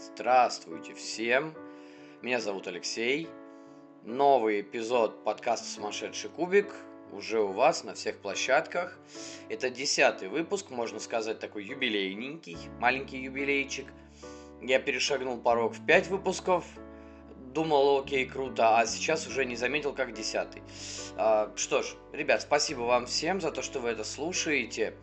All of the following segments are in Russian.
Здравствуйте всем! Меня зовут Алексей. Новый эпизод подкаста «Сумасшедший кубик» уже у вас на всех площадках. Это десятый выпуск, можно сказать, такой юбилейненький, маленький юбилейчик. Я перешагнул порог в пять выпусков, думал, окей, круто, а сейчас уже не заметил, как десятый. А, что ж, ребят, спасибо вам всем за то, что вы это слушаете.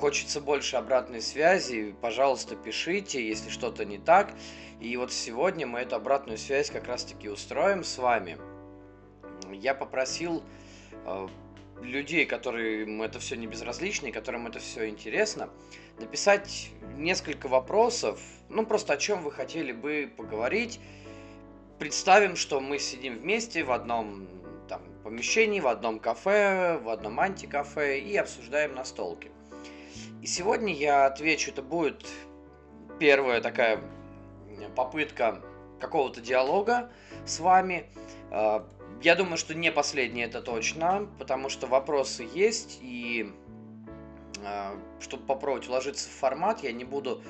Хочется больше обратной связи, пожалуйста, пишите, если что-то не так. И вот сегодня мы эту обратную связь как раз-таки устроим с вами. Я попросил э, людей, которым это все не безразлично и которым это все интересно, написать несколько вопросов, ну просто о чем вы хотели бы поговорить. Представим, что мы сидим вместе в одном там, помещении, в одном кафе, в одном антикафе и обсуждаем настолки. И сегодня я отвечу, это будет первая такая попытка какого-то диалога с вами. А, я думаю, что не последняя это точно, потому что вопросы есть, и а, чтобы попробовать уложиться в формат, я не буду...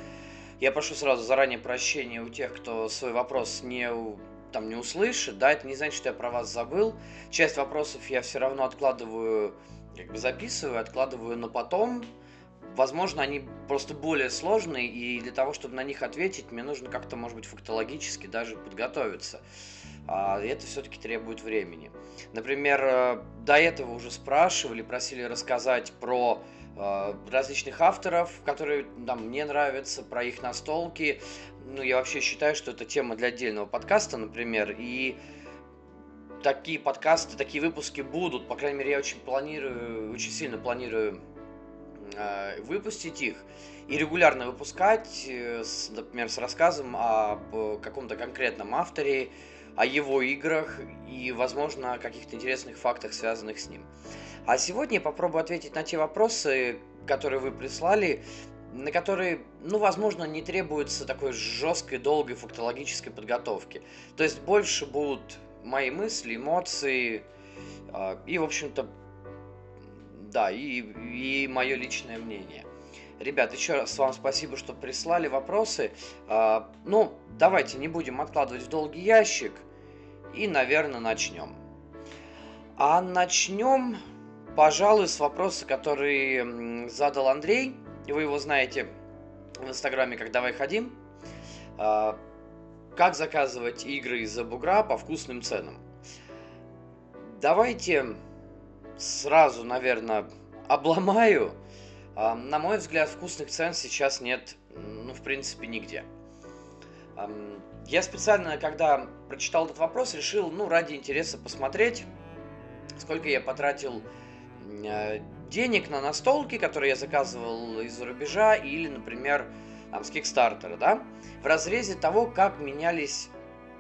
Я прошу сразу заранее прощения у тех, кто свой вопрос не, там, не услышит, да, это не значит, что я про вас забыл. Часть вопросов я все равно откладываю, как бы записываю, откладываю на потом, Возможно, они просто более сложные, и для того, чтобы на них ответить, мне нужно как-то, может быть, фактологически даже подготовиться. А это все-таки требует времени. Например, э, до этого уже спрашивали, просили рассказать про э, различных авторов, которые нам мне нравятся, про их настолки. Ну, я вообще считаю, что это тема для отдельного подкаста, например, и такие подкасты, такие выпуски будут. По крайней мере, я очень планирую, очень сильно планирую выпустить их и регулярно выпускать, э, с, например, с рассказом об э, каком-то конкретном авторе, о его играх и, возможно, о каких-то интересных фактах, связанных с ним. А сегодня я попробую ответить на те вопросы, которые вы прислали, на которые, ну, возможно, не требуется такой жесткой, долгой фактологической подготовки. То есть больше будут мои мысли, эмоции и, в общем-то, да, и, и мое личное мнение. Ребят, еще раз вам спасибо, что прислали вопросы. А, ну, давайте не будем откладывать в долгий ящик и, наверное, начнем. А начнем, пожалуй, с вопроса, который задал Андрей. Вы его знаете в Инстаграме, как «Давай ходим». А, как заказывать игры из-за бугра по вкусным ценам? Давайте сразу, наверное, обломаю. А, на мой взгляд, вкусных цен сейчас нет, ну, в принципе, нигде. Я специально, когда прочитал этот вопрос, решил, ну, ради интереса посмотреть, сколько я потратил э, денег на настолки, которые я заказывал из-за рубежа, или, например, там, с Кикстартера, да, в разрезе того, как менялись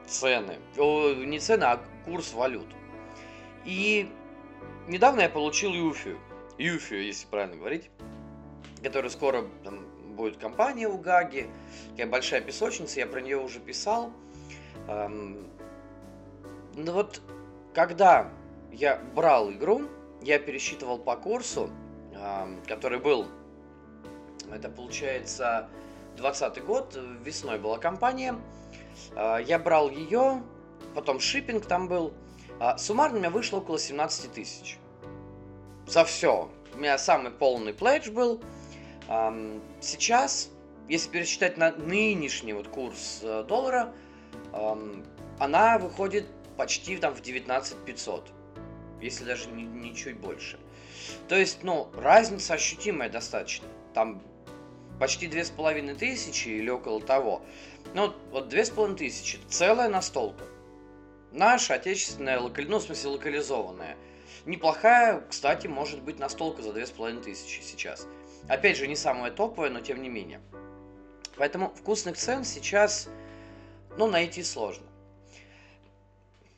цены. О, не цены, а курс валют. И недавно я получил Юфию. Юфию, если правильно говорить. Которая скоро там, будет компания у Гаги. Такая большая песочница, я про нее уже писал. Эм, ну вот, когда я брал игру, я пересчитывал по курсу, эм, который был, это получается 20 год, весной была компания. Э, я брал ее, потом шиппинг там был – суммарно у меня вышло около 17 тысяч. За все. У меня самый полный пледж был. Сейчас, если пересчитать на нынешний вот курс э, доллара, она выходит почти там в 19 500. Если даже не, не чуть больше. То есть, ну, разница ощутимая достаточно. Там почти две с половиной тысячи или около того. Ну, вот две с половиной тысячи. Целая настолка. Наша отечественная, локаль... ну, в смысле, локализованная. Неплохая, кстати, может быть настолка за 2500 сейчас. Опять же, не самая топовая, но тем не менее. Поэтому вкусных цен сейчас, ну, найти сложно.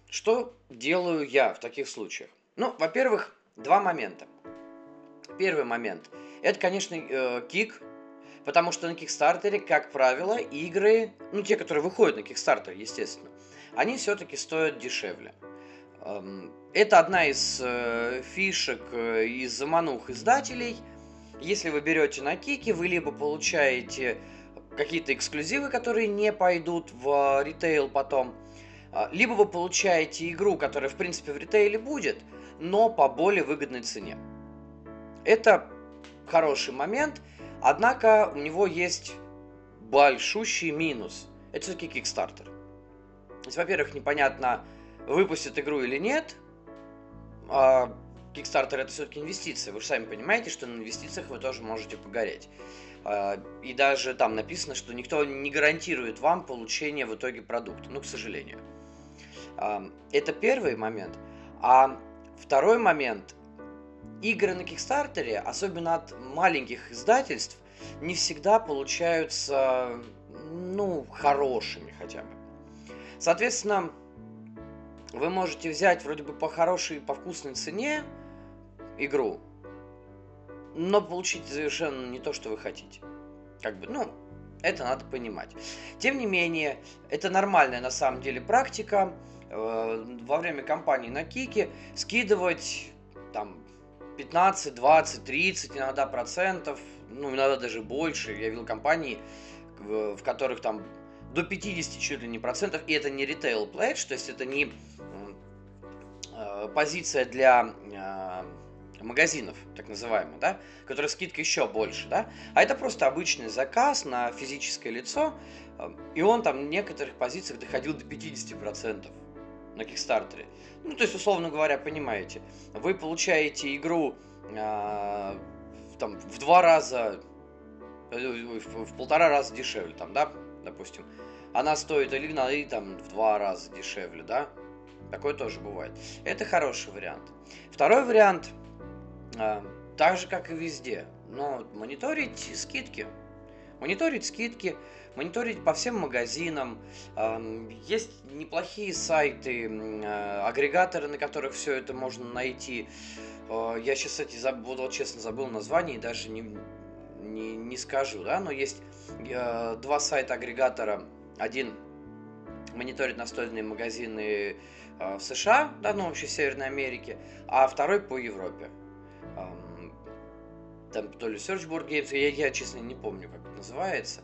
Что делаю я в таких случаях? Ну, во-первых, два момента. Первый момент. Это, конечно, э, кик, потому что на Кикстартере, как правило, игры, ну, те, которые выходят на Кикстартер, естественно, они все-таки стоят дешевле. Эм, это одна из э, фишек э, из заманух издателей. Если вы берете на кике, вы либо получаете какие-то эксклюзивы, которые не пойдут в ритейл потом, либо вы получаете игру, которая в принципе в ритейле будет, но по более выгодной цене. Это хороший момент, однако у него есть большущий минус. Это все-таки Kickstarter. То есть, во-первых, непонятно, выпустят игру или нет. А Kickstarter это все-таки инвестиция. Вы же сами понимаете, что на инвестициях вы тоже можете погореть. А, и даже там написано, что никто не гарантирует вам получение в итоге продукта. Ну, к сожалению. А, это первый момент. А второй момент. Игры на Кикстартере, особенно от маленьких издательств, не всегда получаются, ну, хорошими хотя бы. Соответственно, вы можете взять вроде бы по хорошей, по вкусной цене игру, но получить совершенно не то, что вы хотите. Как бы, ну, это надо понимать. Тем не менее, это нормальная на самом деле практика э, во время кампании на Кике скидывать там 15, 20, 30 иногда процентов, ну иногда даже больше. Я видел компании, в, которых там до 50 чуть ли не процентов, и это не ритейл pledge, то есть это не э, позиция для э, магазинов, так называемых, да, которые скидка еще больше, да, а это просто обычный заказ на физическое лицо, э, и он там в некоторых позициях доходил до 50% на Кикстартере. Ну, то есть, условно говоря, понимаете, вы получаете игру э, там в два раза, э, в, в полтора раза дешевле, там, да, допустим. Она стоит или, или там в два раза дешевле, да, Такое тоже бывает. Это хороший вариант. Второй вариант а, так же, как и везде. Но мониторить скидки. Мониторить скидки, мониторить по всем магазинам. Есть неплохие сайты, а, агрегаторы, на которых все это можно найти. А, я сейчас, кстати, забыл, вот честно забыл название и даже не, не, не скажу, да, но есть два сайта агрегатора. Один мониторит настольные магазины в США, да, ну вообще в Северной Америке, а второй по Европе там то ли Searchboard Games, я, я честно не помню, как это называется.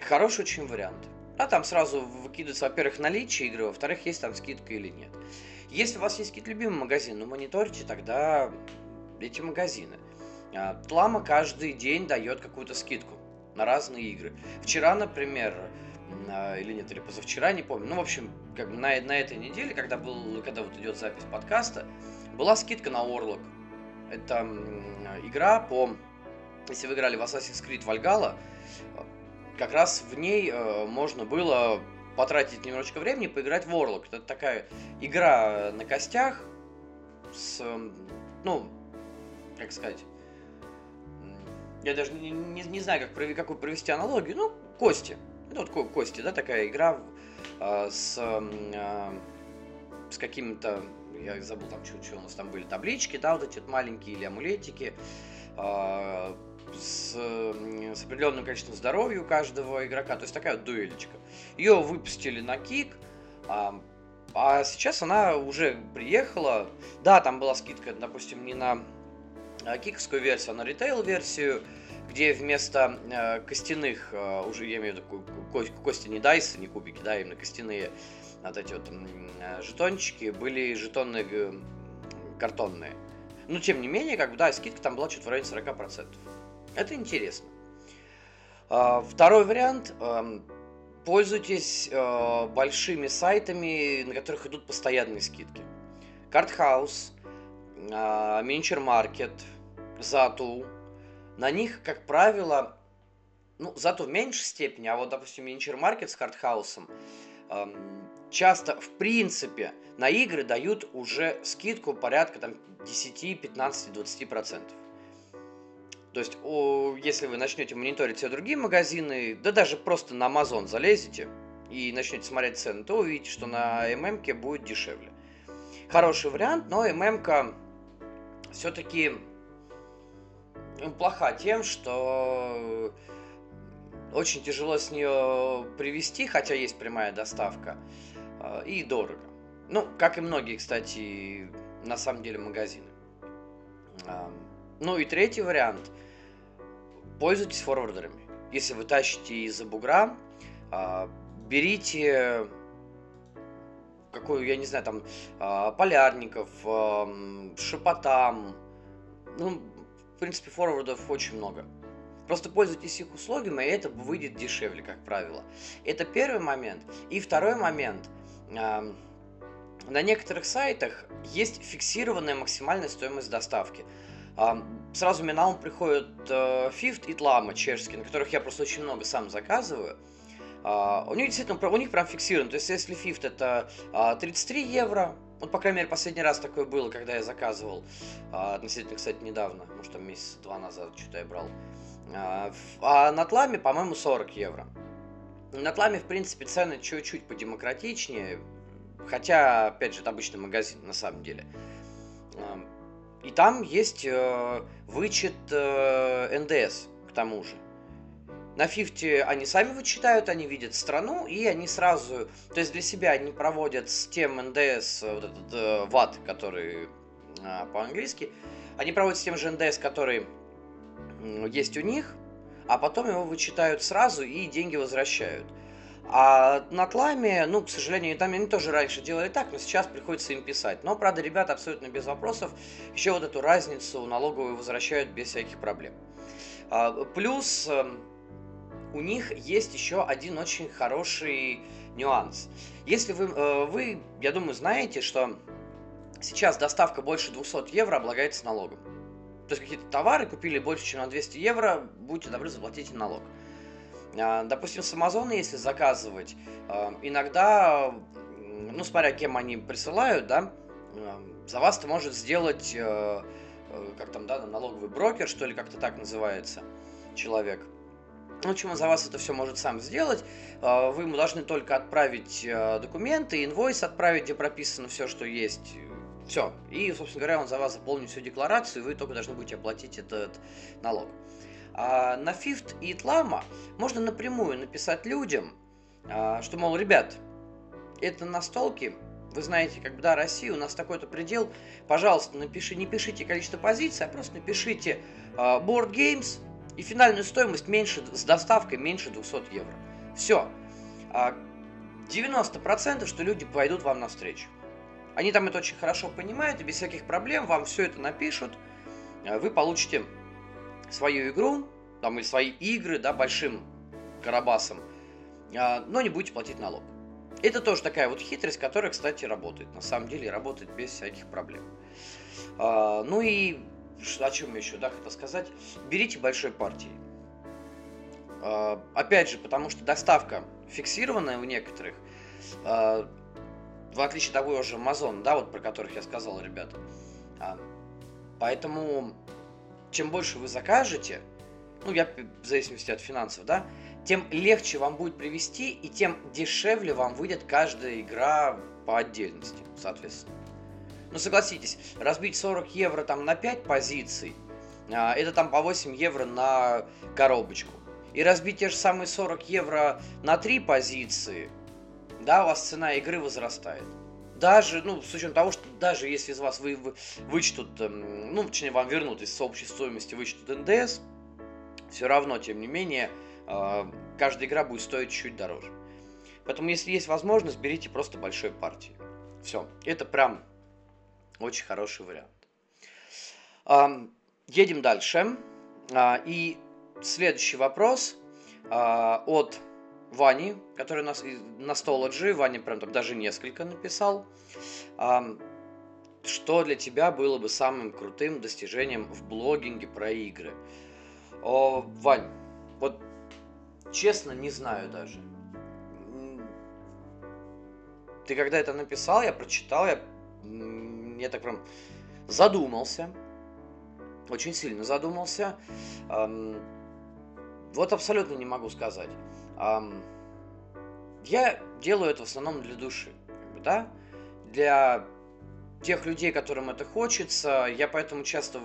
Хороший очень вариант. А там сразу выкидывается, во-первых, наличие игры, во-вторых, есть там скидка или нет. Если у вас есть какие-то любимые магазины, ну мониторьте тогда эти магазины. Тлама каждый день дает какую-то скидку на разные игры. Вчера, например, а, или нет, или позавчера, не помню. Ну, в общем, как на, на этой неделе, когда, был, когда вот идет запись подкаста, была скидка на Орлок это игра по... Если вы играли в Assassin's Creed Valhalla, как раз в ней э, можно было потратить немножечко времени поиграть в Warlock. Это такая игра на костях с, ну, как сказать, я даже не, не, не знаю, как, какую провести аналогию. Ну, кости. Это вот кости, да, такая игра э, с, э, с каким-то я забыл там, что, что у нас там были, таблички, да, вот эти вот маленькие или амулетики, э, с, с определенным количеством здоровья у каждого игрока, то есть такая вот дуэлечка. Ее выпустили на кик, а, а сейчас она уже приехала. Да, там была скидка, допустим, не на киковскую версию, а на ритейл-версию, где вместо э, костяных, э, уже я имею в виду ко- кости не дайсы, не кубики, да, именно костяные вот эти вот э, жетончики были жетоны э, картонные. Но тем не менее, как бы, да, скидка там была чуть в районе 40%. Это интересно. А, второй вариант. Эм, пользуйтесь э, большими сайтами, на которых идут постоянные скидки. Картхаус, Минчер Маркет, Зату. На них, как правило, ну, зато в меньшей степени, а вот, допустим, Минчер Маркет с Картхаусом, эм, часто, в принципе, на игры дают уже скидку порядка там 10, 15, 20 процентов. То есть, о, если вы начнете мониторить все другие магазины, да даже просто на Amazon залезете и начнете смотреть цены, то увидите, что на ММК будет дешевле. Хороший вариант, но ММК все-таки плоха тем, что очень тяжело с нее привезти, хотя есть прямая доставка. А, и дорого. Ну, как и многие, кстати, на самом деле магазины. Ну и третий вариант. Пользуйтесь форвардерами. если вы тащите из-за бугра, а, берите какую, я не знаю, там, а, полярников, шепотам, ну, принципе, форвардов очень много. Просто пользуйтесь их услугами, и это выйдет дешевле, как правило. Это первый момент. И второй момент. На некоторых сайтах есть фиксированная максимальная стоимость доставки. Сразу мне на ум приходят э, Fifth и Tlama чешские, на которых я просто очень много сам заказываю. Uh, у них действительно, у них прям фиксировано. То есть, если Fifth это uh, 33 евро, вот, по крайней мере, последний раз такое было, когда я заказывал, uh, относительно, кстати, недавно, может, там месяц-два назад что-то я брал. А на Тламе, по-моему, 40 евро. На Тламе, в принципе, цены чуть-чуть подемократичнее, хотя, опять же, это обычный магазин, на самом деле. И там есть э, вычет э, НДС, к тому же. На Фифте они сами вычитают, они видят страну, и они сразу, то есть для себя они проводят с тем НДС, вот этот э, ват, который э, по-английски, они проводят с тем же НДС, который э, есть у них, а потом его вычитают сразу и деньги возвращают. А на тламе, ну, к сожалению, там они тоже раньше делали так, но сейчас приходится им писать. Но, правда, ребята абсолютно без вопросов еще вот эту разницу налоговую возвращают без всяких проблем. А, плюс эм, у них есть еще один очень хороший нюанс. Если вы, э, вы, я думаю, знаете, что сейчас доставка больше 200 евро облагается налогом. То есть какие-то товары купили больше, чем на 200 евро, будьте добры, заплатите налог. А, допустим, с Амазона, если заказывать, а, иногда, ну, смотря кем они присылают, да, за вас это может сделать, э, э, как там, да, налоговый брокер, что ли, как-то так называется, человек. В общем, за вас это все может сам сделать. А, вы ему должны только отправить э, документы, инвойс отправить, где прописано все, что есть. Все. И, собственно говоря, он за вас заполнит всю декларацию, и вы только должны будете оплатить этот налог. А на Fifth и Tlama можно напрямую написать людям, а, что, мол, ребят, это настолки, вы знаете, как бы, да, Россия, у нас такой-то предел, пожалуйста, напиши, не пишите количество позиций, а просто напишите uh, Board Games и финальную стоимость меньше, с доставкой меньше 200 евро. Все. 90% что люди пойдут вам навстречу. Они там это очень хорошо понимают, и без всяких проблем вам все это напишут. Вы получите свою игру, там, или свои игры, да, большим карабасом, а, но не будете платить налог. Это тоже такая вот хитрость, которая, кстати, работает. На самом деле работает без всяких проблем. А, ну и о чем еще, да, хотел сказать. Берите большой партии. А, опять же, потому что доставка фиксированная у некоторых, в отличие от того же Amazon, да, вот про которых я сказал, ребята. Поэтому чем больше вы закажете, ну, я в зависимости от финансов, да, тем легче вам будет привести и тем дешевле вам выйдет каждая игра по отдельности, соответственно. Ну, согласитесь, разбить 40 евро там на 5 позиций, а, это там по 8 евро на коробочку. И разбить те же самые 40 евро на 3 позиции, да, у вас цена игры возрастает даже, ну, с учетом того, что даже если из вас вы, вы вычтут, эм, ну, точнее, вам вернут из общей стоимости вычтут НДС, все равно, тем не менее, э, каждая игра будет стоить чуть дороже. Поэтому, если есть возможность, берите просто большой партии. Все, это прям очень хороший вариант. Едем дальше. Э, и следующий вопрос э, от Вани, который на, на Stology, Ваня прям там даже несколько написал. А, что для тебя было бы самым крутым достижением в блогинге про игры? О, Вань, вот честно не знаю даже. Ты когда это написал, я прочитал, я, я так прям задумался. Очень сильно задумался. Вот абсолютно не могу сказать. Я делаю это в основном для души, да, для тех людей, которым это хочется. Я поэтому часто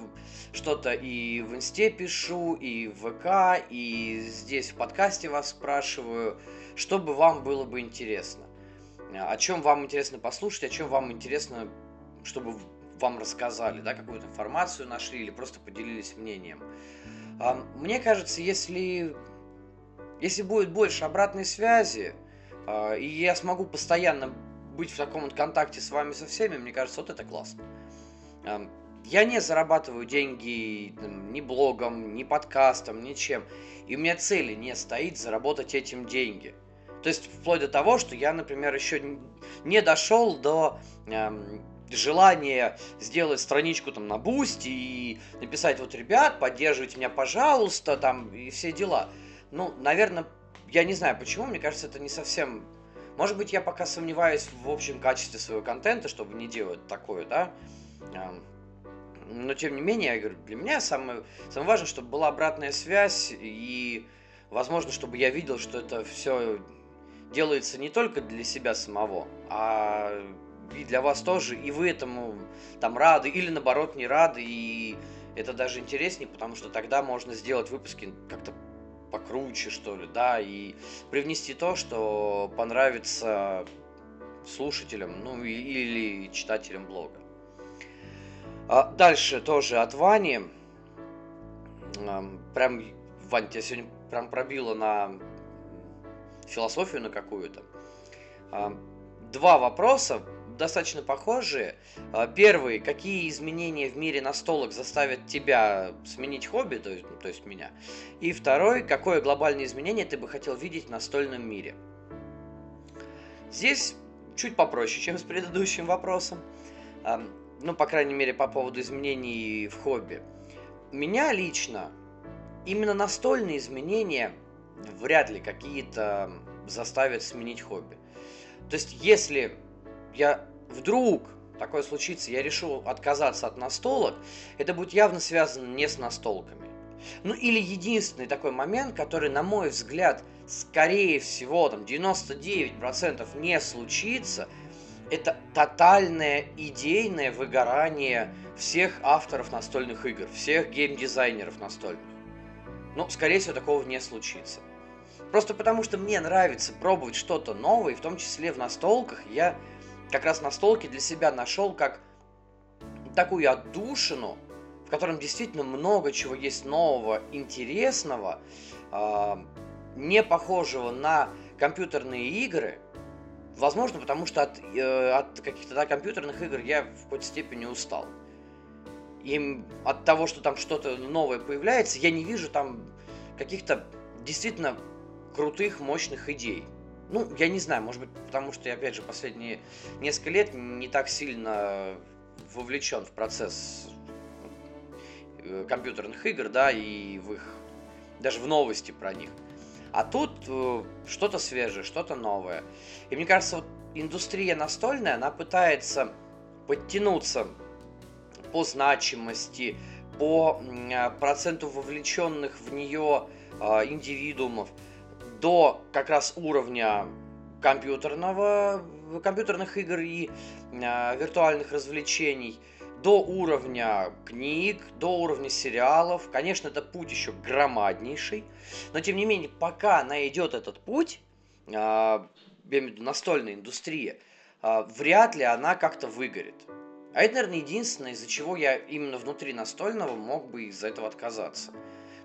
что-то и в инсте пишу, и в ВК, и здесь в подкасте вас спрашиваю, чтобы вам было бы интересно. О чем вам интересно послушать, о чем вам интересно, чтобы вам рассказали, да, какую-то информацию нашли или просто поделились мнением. Мне кажется, если если будет больше обратной связи, э, и я смогу постоянно быть в таком вот контакте с вами со всеми, мне кажется, вот это классно. Э, я не зарабатываю деньги ни блогом, ни подкастом, ничем. И у меня цели не стоит заработать этим деньги. То есть вплоть до того, что я, например, еще не дошел до эм, желание сделать страничку там на Boosty и написать вот, ребят, поддерживайте меня, пожалуйста, там, и все дела. Ну, наверное, я не знаю почему, мне кажется, это не совсем... Может быть, я пока сомневаюсь в общем качестве своего контента, чтобы не делать такое, да. Но, тем не менее, я говорю, для меня самое, самое важное, чтобы была обратная связь и, возможно, чтобы я видел, что это все делается не только для себя самого, а и для вас тоже, и вы этому там рады, или наоборот не рады, и это даже интереснее, потому что тогда можно сделать выпуски как-то покруче, что ли, да, и привнести то, что понравится слушателям, ну, или читателям блога. А дальше тоже от Вани. Прям, Вань, тебя сегодня прям пробило на философию на какую-то. Два вопроса достаточно похожие. А, первый, какие изменения в мире настолок заставят тебя сменить хобби, то есть, ну, то есть меня. И второй, какое глобальное изменение ты бы хотел видеть в настольном мире. Здесь чуть попроще, чем с предыдущим вопросом. Ну, по крайней мере, по поводу изменений в хобби. Меня лично именно настольные изменения вряд ли какие-то заставят сменить хобби. То есть, если я вдруг такое случится, я решу отказаться от настолок, это будет явно связано не с настолками. Ну или единственный такой момент, который, на мой взгляд, скорее всего, там 99% не случится, это тотальное идейное выгорание всех авторов настольных игр, всех геймдизайнеров настольных. Ну, скорее всего, такого не случится. Просто потому, что мне нравится пробовать что-то новое, в том числе в настолках, я как раз настолки для себя нашел как такую отдушину, в котором действительно много чего есть нового, интересного, э, не похожего на компьютерные игры. Возможно, потому что от, э, от каких-то да, компьютерных игр я в какой-то степени устал. И от того, что там что-то новое появляется, я не вижу там каких-то действительно крутых, мощных идей. Ну, я не знаю, может быть, потому что я, опять же, последние несколько лет не так сильно вовлечен в процесс э, компьютерных игр, да, и в их, даже в новости про них. А тут э, что-то свежее, что-то новое. И мне кажется, вот индустрия настольная, она пытается подтянуться по значимости, по э, проценту вовлеченных в нее э, индивидуумов – до как раз уровня компьютерного, компьютерных игр и э, виртуальных развлечений, до уровня книг, до уровня сериалов. Конечно, это путь еще громаднейший, но тем не менее, пока она идет этот путь, э, я имею настольная индустрия, э, вряд ли она как-то выгорит. А это, наверное, единственное, из-за чего я именно внутри настольного мог бы из-за этого отказаться.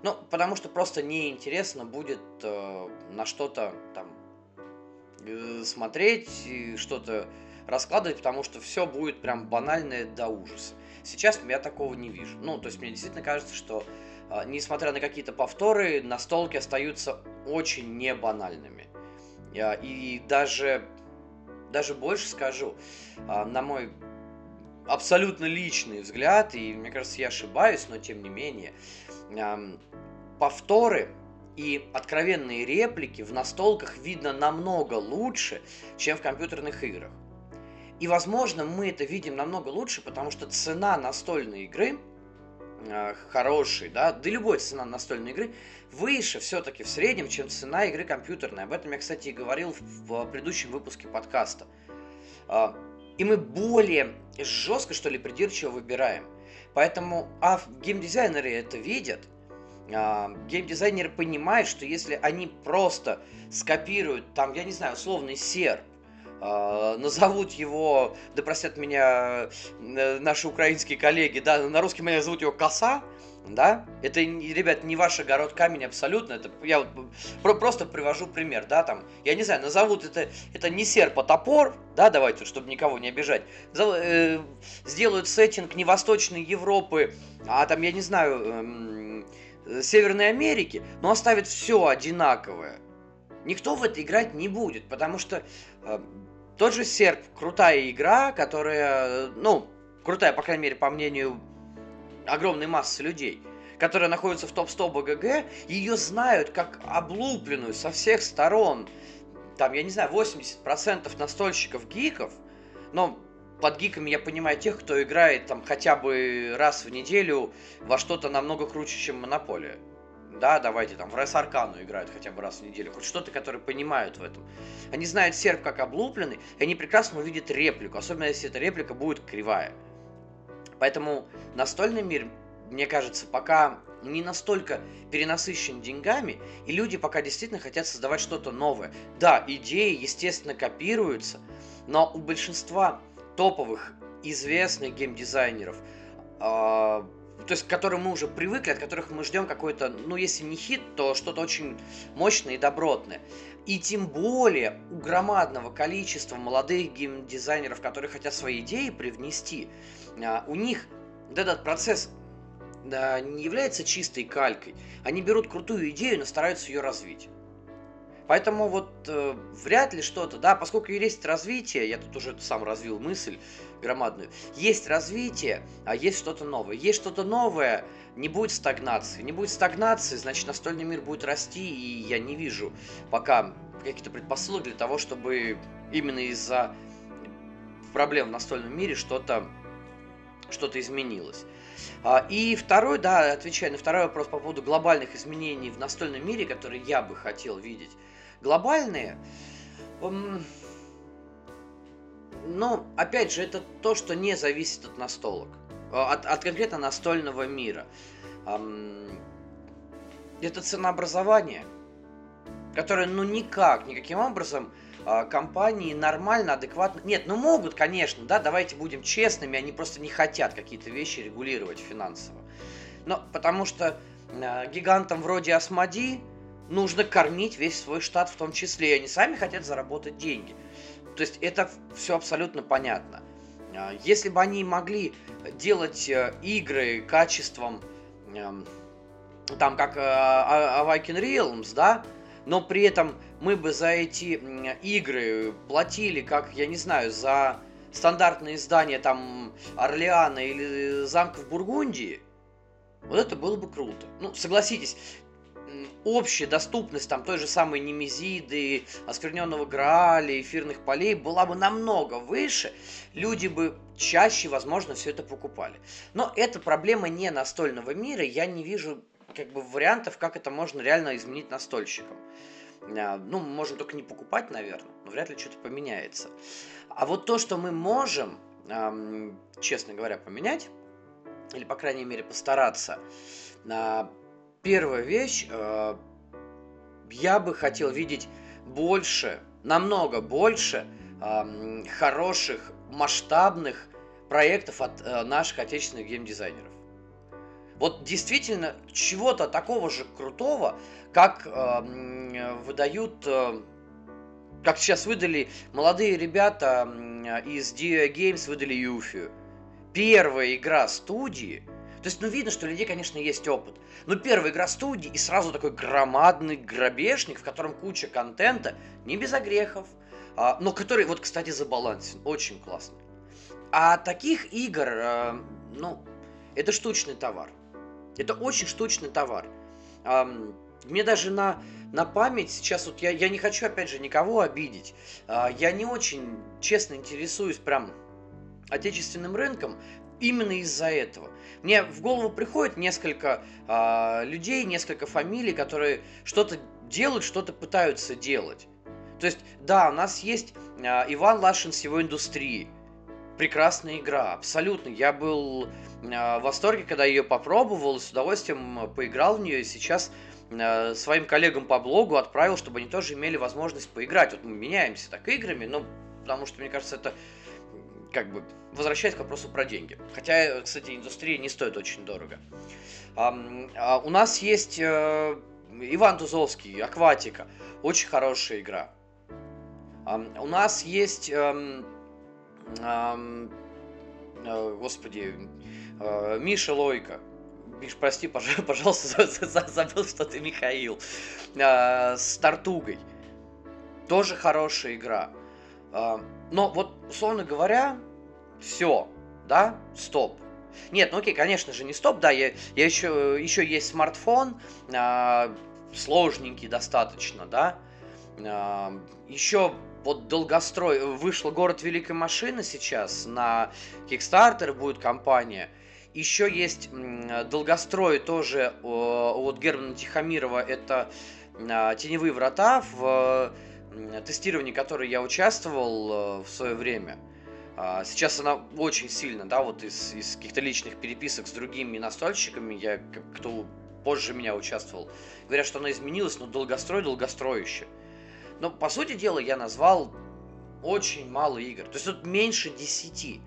Ну, потому что просто неинтересно будет э, на что-то там э, смотреть, что-то раскладывать, потому что все будет прям банальное до ужаса. Сейчас я такого не вижу. Ну, то есть мне действительно кажется, что э, несмотря на какие-то повторы, настолки остаются очень не банальными. Э, и даже, даже больше скажу, э, на мой абсолютно личный взгляд, и мне кажется, я ошибаюсь, но тем не менее, повторы и откровенные реплики в настолках видно намного лучше, чем в компьютерных играх. И, возможно, мы это видим намного лучше, потому что цена настольной игры э, хорошей, да, да любой цена настольной игры выше все-таки в среднем, чем цена игры компьютерной. Об этом я, кстати, и говорил в предыдущем выпуске подкаста. Э, и мы более жестко, что ли, придирчиво выбираем. Поэтому а геймдизайнеры это видят, а, геймдизайнеры понимают, что если они просто скопируют, там, я не знаю, условный серп, а, назовут его, да простят меня э, наши украинские коллеги, да, на русский меня зовут его коса, да, это, ребят, не ваш огород камень абсолютно, это я вот про, просто привожу пример, да, там, я не знаю, назовут это, это не серп, а топор, да, давайте, чтобы никого не обижать, э, сделают сеттинг не Восточной Европы, а там, я не знаю, э, Северной Америки, но оставят все одинаковое. Никто в это играть не будет, потому что э, тот же серп крутая игра, которая, ну, крутая, по крайней мере, по мнению огромной массы людей, которая находится в топ-100 БГГ, ее знают как облупленную со всех сторон. Там, я не знаю, 80% настольщиков гиков, но под гиками я понимаю тех, кто играет там хотя бы раз в неделю во что-то намного круче, чем Монополия. Да, давайте там в Рес Аркану играют хотя бы раз в неделю. Хоть что-то, которые понимают в этом. Они знают серп как облупленный, и они прекрасно увидят реплику, особенно если эта реплика будет кривая. Поэтому настольный мир, мне кажется, пока не настолько перенасыщен деньгами, и люди пока действительно хотят создавать что-то новое. Да, идеи, естественно, копируются, но у большинства топовых известных геймдизайнеров, э, то есть к которым мы уже привыкли, от которых мы ждем какой-то, ну если не хит, то что-то очень мощное и добротное. И тем более у громадного количества молодых геймдизайнеров, которые хотят свои идеи привнести, а, у них этот процесс не является чистой калькой. Они берут крутую идею, но стараются ее развить. Поэтому вот э, вряд ли что-то, да, поскольку есть развитие, я тут уже сам развил мысль громадную, есть развитие, а есть что-то новое. Есть что-то новое, не будет стагнации. Не будет стагнации, значит настольный мир будет расти, и я не вижу пока каких-то предпосылок для того, чтобы именно из-за проблем в настольном мире что-то что-то изменилось. А, и второй, да, отвечая на второй вопрос по поводу глобальных изменений в настольном мире, которые я бы хотел видеть. Глобальные, ну, опять же, это то, что не зависит от настолок, а, от, от конкретно настольного мира. Это ценообразование, которое, ну, никак, никаким образом а, компании нормально, адекватно... Нет, ну могут, конечно, да, давайте будем честными, они просто не хотят какие-то вещи регулировать финансово. Но потому что э, гигантам вроде Асмоди нужно кормить весь свой штат в том числе, и они сами хотят заработать деньги. То есть это все абсолютно понятно. Если бы они могли делать э, игры качеством, э, там как э, Viking Realms, да, но при этом мы бы за эти игры платили, как, я не знаю, за стандартные издания там Орлеана или Замка в Бургундии, вот это было бы круто. Ну, согласитесь, общая доступность там той же самой Немезиды, Оскверненного Грааля, Эфирных полей была бы намного выше, люди бы чаще, возможно, все это покупали. Но это проблема не настольного мира, я не вижу как бы вариантов, как это можно реально изменить настольщикам. А, ну, можем только не покупать, наверное, но вряд ли что-то поменяется. А вот то, что мы можем, честно говоря, поменять, или, по крайней мере, постараться, а, первая вещь, а, я бы хотел видеть больше, намного больше хороших, масштабных проектов от э, наших отечественных геймдизайнеров. Вот действительно чего-то такого же крутого, как э, выдают, э, как сейчас выдали молодые ребята из DIA Games, выдали Юфию. Первая игра студии, то есть, ну, видно, что у людей, конечно, есть опыт. Но первая игра студии и сразу такой громадный грабежник, в котором куча контента, не без огрехов, а, но который, вот, кстати, забалансен, очень классный. А таких игр, э, ну, это штучный товар. Это очень штучный товар. Мне даже на, на память сейчас вот я, я не хочу, опять же, никого обидеть. А, я не очень честно интересуюсь прям отечественным рынком именно из-за этого. Мне в голову приходит несколько э, людей, несколько фамилий, которые что-то делают, что-то пытаются делать. То есть, да, у нас есть э, Иван Лашин с его индустрией прекрасная игра, абсолютно. Я был э, в восторге, когда ее попробовал, с удовольствием поиграл в нее, и сейчас э, своим коллегам по блогу отправил, чтобы они тоже имели возможность поиграть. Вот мы меняемся так играми, но потому что, мне кажется, это как бы возвращаясь к вопросу про деньги. Хотя, кстати, индустрия не стоит очень дорого. А, а, у нас есть а, Иван Тузовский, Акватика. Очень хорошая игра. А, у нас есть... А, а, господи, а, Миша Лойка. Миш, прости, пожалуйста, забыл, что ты Михаил. А, с Тартугой. Тоже хорошая игра. Но вот, условно говоря, все, да, стоп. Нет, ну окей, конечно же, не стоп, да, я, я еще, еще есть смартфон, а, сложненький достаточно, да. А, еще вот долгострой, вышла город Великой Машины сейчас, на Kickstarter будет компания. Еще есть долгострой тоже от Германа Тихомирова, это а, «Теневые врата», в тестировании которой я участвовал э, в свое время – а, сейчас она очень сильно, да, вот из, из каких-то личных переписок с другими настольщиками, я, кто позже меня участвовал, говорят, что она изменилась, но долгострой долгостроюще. Но, по сути дела, я назвал очень мало игр. То есть тут меньше десяти.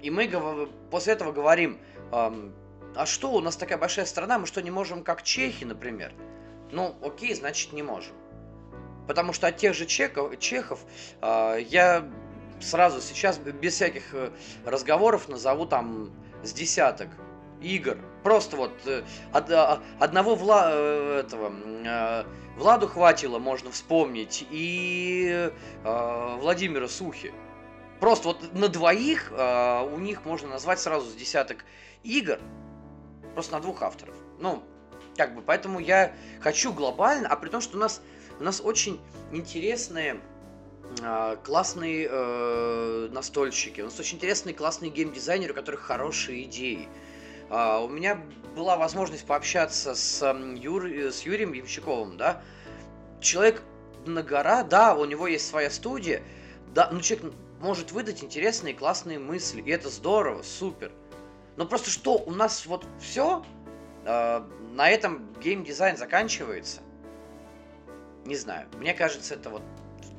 И мы после этого говорим, а что, у нас такая большая страна, мы что, не можем, как чехи, например? Ну, окей, значит, не можем. Потому что от тех же чехов, чехов а, я сразу сейчас без всяких э, разговоров назову там с десяток игр. Просто вот э, од, а, одного Вла, э, этого Владу хватило, можно вспомнить, и э, Владимира Сухи. Просто вот на двоих э, у них можно назвать сразу с десяток игр, просто на двух авторов. Ну, как бы, поэтому я хочу глобально, а при том, что у нас, у нас очень интересные а, классные э, настольщики, у нас очень интересные классные геймдизайнеры, у которых хорошие идеи. Uh, у меня была возможность пообщаться с, Юр, с Юрием Ямщиковым, да. Человек на гора, да, у него есть своя студия, да, ну человек может выдать интересные классные мысли, и это здорово, супер. Но просто что, у нас вот все, uh, а, на этом геймдизайн заканчивается? Не знаю, мне кажется, это вот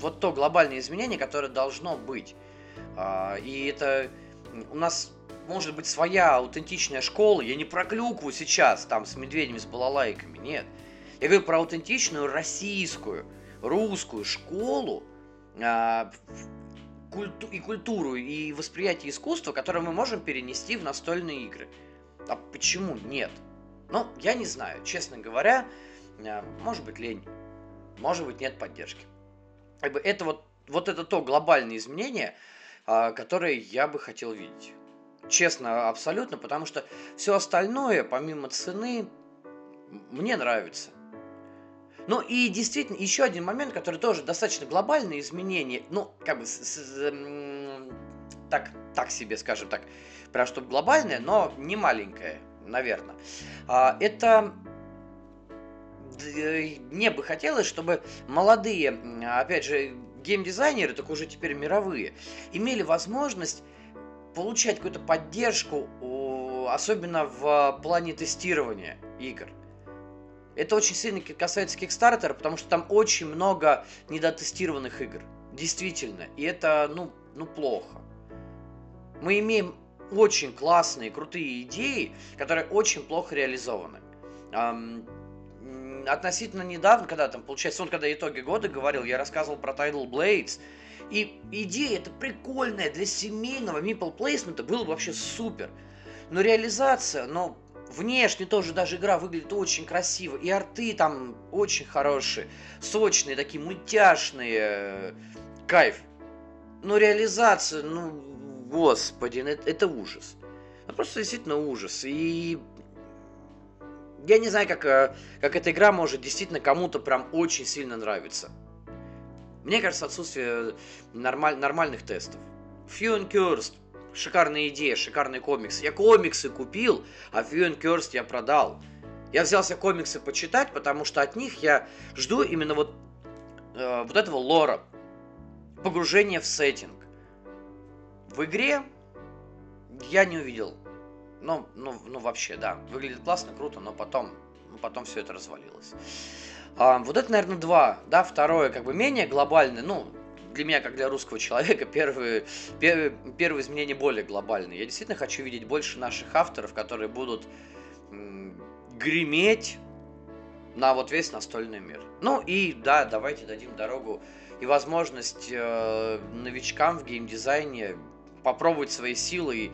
вот то глобальное изменение, которое должно быть. А, и это у нас может быть своя аутентичная школа. Я не про клюкву сейчас, там, с медведями, с балалайками, нет. Я говорю про аутентичную российскую, русскую школу а, культу и культуру, и восприятие искусства, которое мы можем перенести в настольные игры. А почему нет? Ну, я не знаю, честно говоря, а, может быть лень, может быть нет поддержки как это вот, вот это то глобальное изменение, а, которое я бы хотел видеть. Честно, абсолютно, потому что все остальное, помимо цены, мне нравится. Ну и действительно, еще один момент, который тоже достаточно глобальное изменение, ну, как бы, с, с, так, так себе, скажем так, прям чтобы глобальное, но не маленькое, наверное. А, это мне бы хотелось, чтобы молодые, опять же, геймдизайнеры, только уже теперь мировые, имели возможность получать какую-то поддержку, особенно в плане тестирования игр. Это очень сильно касается Kickstarter, потому что там очень много недотестированных игр. Действительно. И это, ну, ну плохо. Мы имеем очень классные, крутые идеи, которые очень плохо реализованы относительно недавно, когда там, получается, он когда итоги года говорил, я рассказывал про Tidal Blades, и идея это прикольная для семейного meeple плейсмента было бы вообще супер. Но реализация, но внешне тоже даже игра выглядит очень красиво, и арты там очень хорошие, сочные, такие мультяшные, кайф. Но реализация, ну, господи, ну, это, это ужас. Это просто действительно ужас. И я не знаю, как, э, как эта игра может действительно кому-то прям очень сильно нравиться. Мне кажется, отсутствие нормаль, нормальных тестов. And Cursed. Шикарная идея, шикарный комикс. Я комиксы купил, а and Cursed я продал. Я взялся комиксы почитать, потому что от них я жду именно вот, э, вот этого лора. Погружение в сеттинг. В игре я не увидел ну, ну, ну вообще, да, выглядит классно, круто, но потом, ну, потом все это развалилось. А, вот это, наверное, два, да, второе, как бы менее глобальное, ну, для меня, как для русского человека, первые, первые, первые изменения более глобальные. Я действительно хочу видеть больше наших авторов, которые будут греметь на вот весь настольный мир. Ну и да, давайте дадим дорогу и возможность э, новичкам в геймдизайне попробовать свои силы и,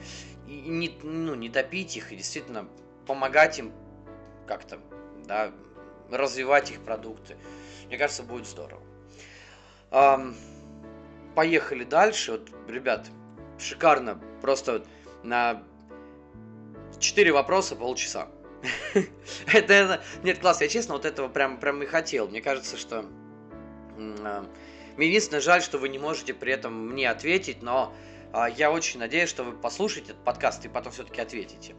и не, ну, не топить их, и действительно помогать им как-то, да, развивать их продукты. Мне кажется, будет здорово. Эм, поехали дальше. Вот, ребят, шикарно. Просто на 4 вопроса полчаса. это, это, нет, класс, я честно вот этого прям, прям и хотел. Мне кажется, что... Э, мне единственное жаль, что вы не можете при этом мне ответить, но я очень надеюсь, что вы послушаете этот подкаст и потом все-таки ответите.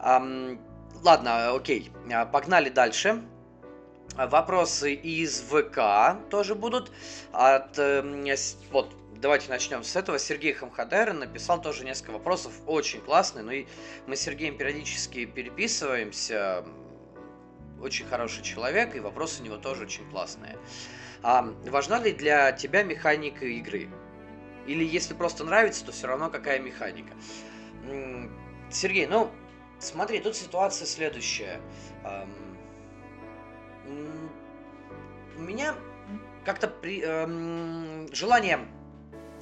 Эм, ладно, окей, а, погнали дальше. Вопросы из ВК тоже будут. От, э, вот, давайте начнем с этого. Сергей Хамхадер написал тоже несколько вопросов, очень классные. Ну и мы с Сергеем периодически переписываемся. Очень хороший человек, и вопросы у него тоже очень классные. А важна ли для тебя механика игры? Или если просто нравится, то все равно какая механика? Сергей, ну, смотри, тут ситуация следующая. У меня как-то при, эм, желание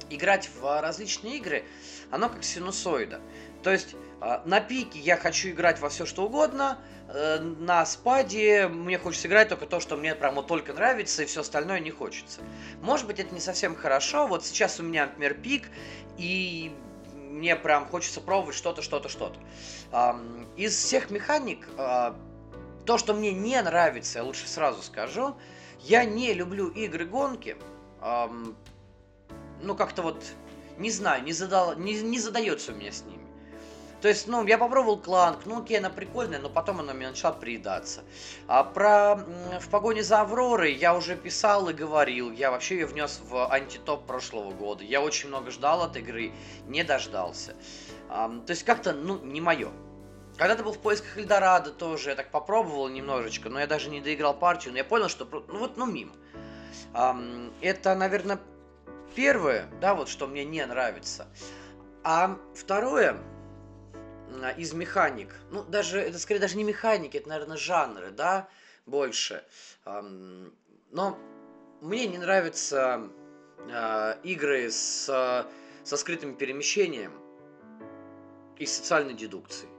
играть в различные игры, оно как синусоида. То есть на пике я хочу играть во все что угодно, э, на спаде мне хочется играть только то, что мне прям вот только нравится, и все остальное не хочется. Может быть, это не совсем хорошо. Вот сейчас у меня, например, пик, и мне прям хочется пробовать что-то, что-то, что-то. Из всех механик, э, то, что мне не нравится, я лучше сразу скажу, я не люблю игры-гонки, ну, как-то вот, не знаю, не, задал, не, не задается у меня с ними. То есть, ну, я попробовал кланк, ну, окей, она прикольная, но потом она мне начала приедаться. А про «В погоне за Авророй» я уже писал и говорил, я вообще ее внес в антитоп прошлого года. Я очень много ждал от игры, не дождался. А, то есть, как-то, ну, не мое. Когда ты был в поисках Эльдорадо тоже, я так попробовал немножечко, но я даже не доиграл партию, но я понял, что, ну, вот, ну, мимо. Это, наверное, Первое, да, вот что мне не нравится. А второе, из механик, ну, даже, это скорее даже не механики, это, наверное, жанры, да, больше. Но мне не нравятся а, игры с, со скрытым перемещением и социальной дедукцией.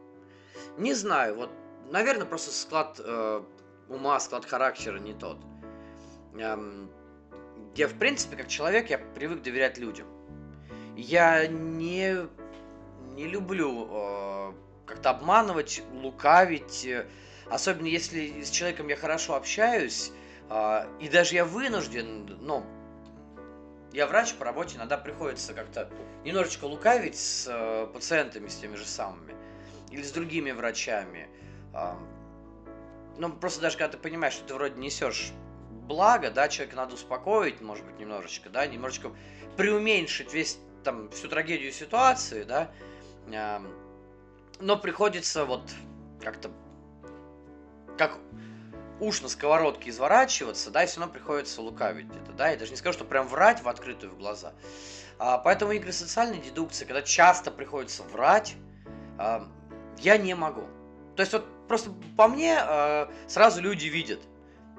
Не знаю, вот, наверное, просто склад э, ума, склад характера не тот я, в принципе, как человек, я привык доверять людям. Я не, не люблю э, как-то обманывать, лукавить, э, особенно если с человеком я хорошо общаюсь, э, и даже я вынужден, ну, я врач по работе, иногда приходится как-то немножечко лукавить с э, пациентами, с теми же самыми, или с другими врачами. Э, ну, просто даже когда ты понимаешь, что ты вроде несешь благо, да, человека надо успокоить, может быть, немножечко, да, немножечко преуменьшить весь там всю трагедию ситуации, да, но приходится вот как-то как уж на сковородке изворачиваться, да, и все равно приходится лукавить где-то, да, я даже не скажу, что прям врать в открытую в глаза. А, поэтому игры социальной дедукции, когда часто приходится врать, а, я не могу. То есть вот просто по мне а, сразу люди видят,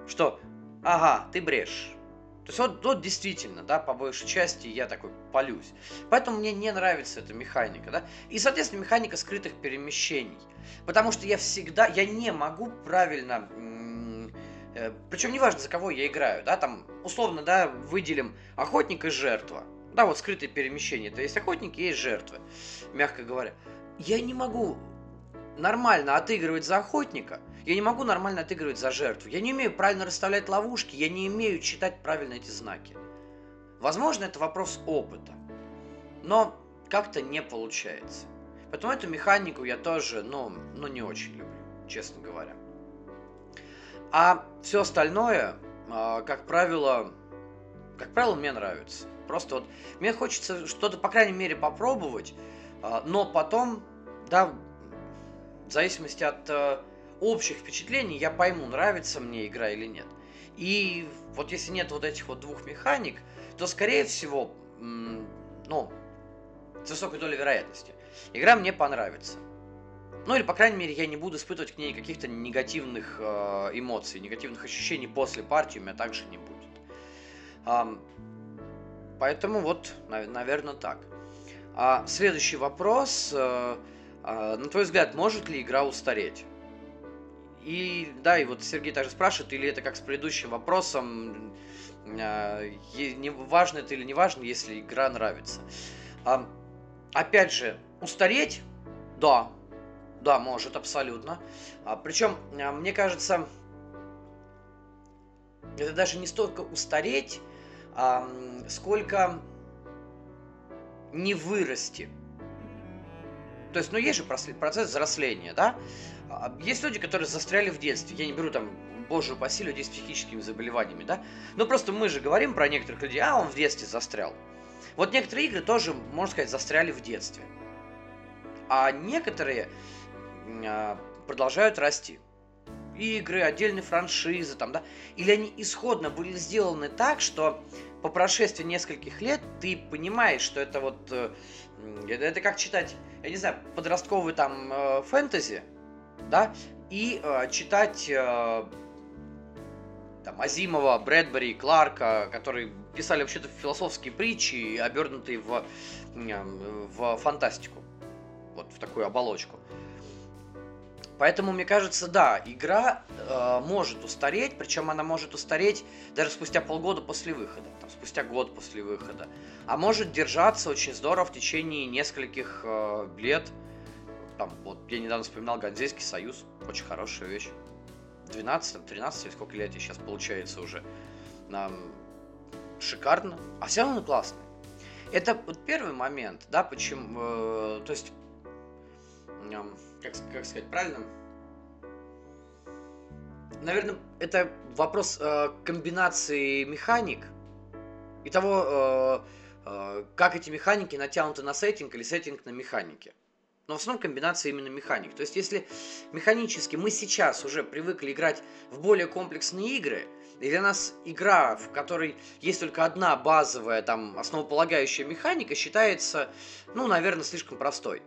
что ага, ты брешь. То есть вот, вот действительно, да, по большей части я такой полюсь. Поэтому мне не нравится эта механика, да. И, соответственно, механика скрытых перемещений. Потому что я всегда, я не могу правильно, э, причем неважно, за кого я играю, да, там, условно, да, выделим охотник и жертва. Да, вот скрытые перемещения. То есть охотники, есть жертвы, мягко говоря. Я не могу нормально отыгрывать за охотника – я не могу нормально отыгрывать за жертву. Я не умею правильно расставлять ловушки, я не умею читать правильно эти знаки. Возможно, это вопрос опыта. Но как-то не получается. Поэтому эту механику я тоже, ну, ну не очень люблю, честно говоря. А все остальное, а, как правило, как правило, мне нравится. Просто вот мне хочется что-то, по крайней мере, попробовать, а, но потом, да, в зависимости от э, общих впечатлений я пойму, нравится мне игра или нет. И вот если нет вот этих вот двух механик, то, скорее всего, ну, с высокой долей вероятности, игра мне понравится. Ну или, по крайней мере, я не буду испытывать к ней каких-то негативных э, эмоций, негативных ощущений после партии у меня также не будет. А, поэтому вот, наверное, так. А, следующий вопрос. А, на твой взгляд, может ли игра устареть? И да, и вот Сергей также спрашивает, или это как с предыдущим вопросом, а, не важно это или не важно, если игра нравится. А, опять же, устареть, да, да, может, абсолютно. А, причем, а, мне кажется, это даже не столько устареть, а, сколько не вырасти. То есть, ну, есть же процесс взросления, да? А, есть люди, которые застряли в детстве. Я не беру там, боже упаси, людей с психическими заболеваниями, да? Но просто мы же говорим про некоторых людей, а он в детстве застрял. Вот некоторые игры тоже, можно сказать, застряли в детстве. А некоторые а, продолжают расти. Игры, отдельные франшизы, там, да, или они исходно были сделаны так, что по прошествии нескольких лет ты понимаешь, что это вот, э, это как читать, я не знаю, подростковый там э, фэнтези, да, и э, читать там Азимова, Брэдбери, Кларка, которые писали вообще-то философские притчи, обернутые в, в фантастику, вот в такую оболочку. Поэтому, мне кажется, да, игра э, может устареть, причем она может устареть даже спустя полгода после выхода, спустя год после выхода. А может держаться очень здорово в течение нескольких э, лет. Там, вот я недавно вспоминал Ганзейский союз, очень хорошая вещь. 12, 13 или сколько лет сейчас получается уже. Нам шикарно, а все равно классно. Это вот первый момент, да, почему, э, то есть как, как сказать правильно? Наверное, это вопрос э, комбинации механик и того, э, э, как эти механики натянуты на сеттинг или сеттинг на механике. Но в основном комбинация именно механик. То есть, если механически мы сейчас уже привыкли играть в более комплексные игры, и для нас игра, в которой есть только одна базовая, там, основополагающая механика, считается, ну, наверное, слишком простой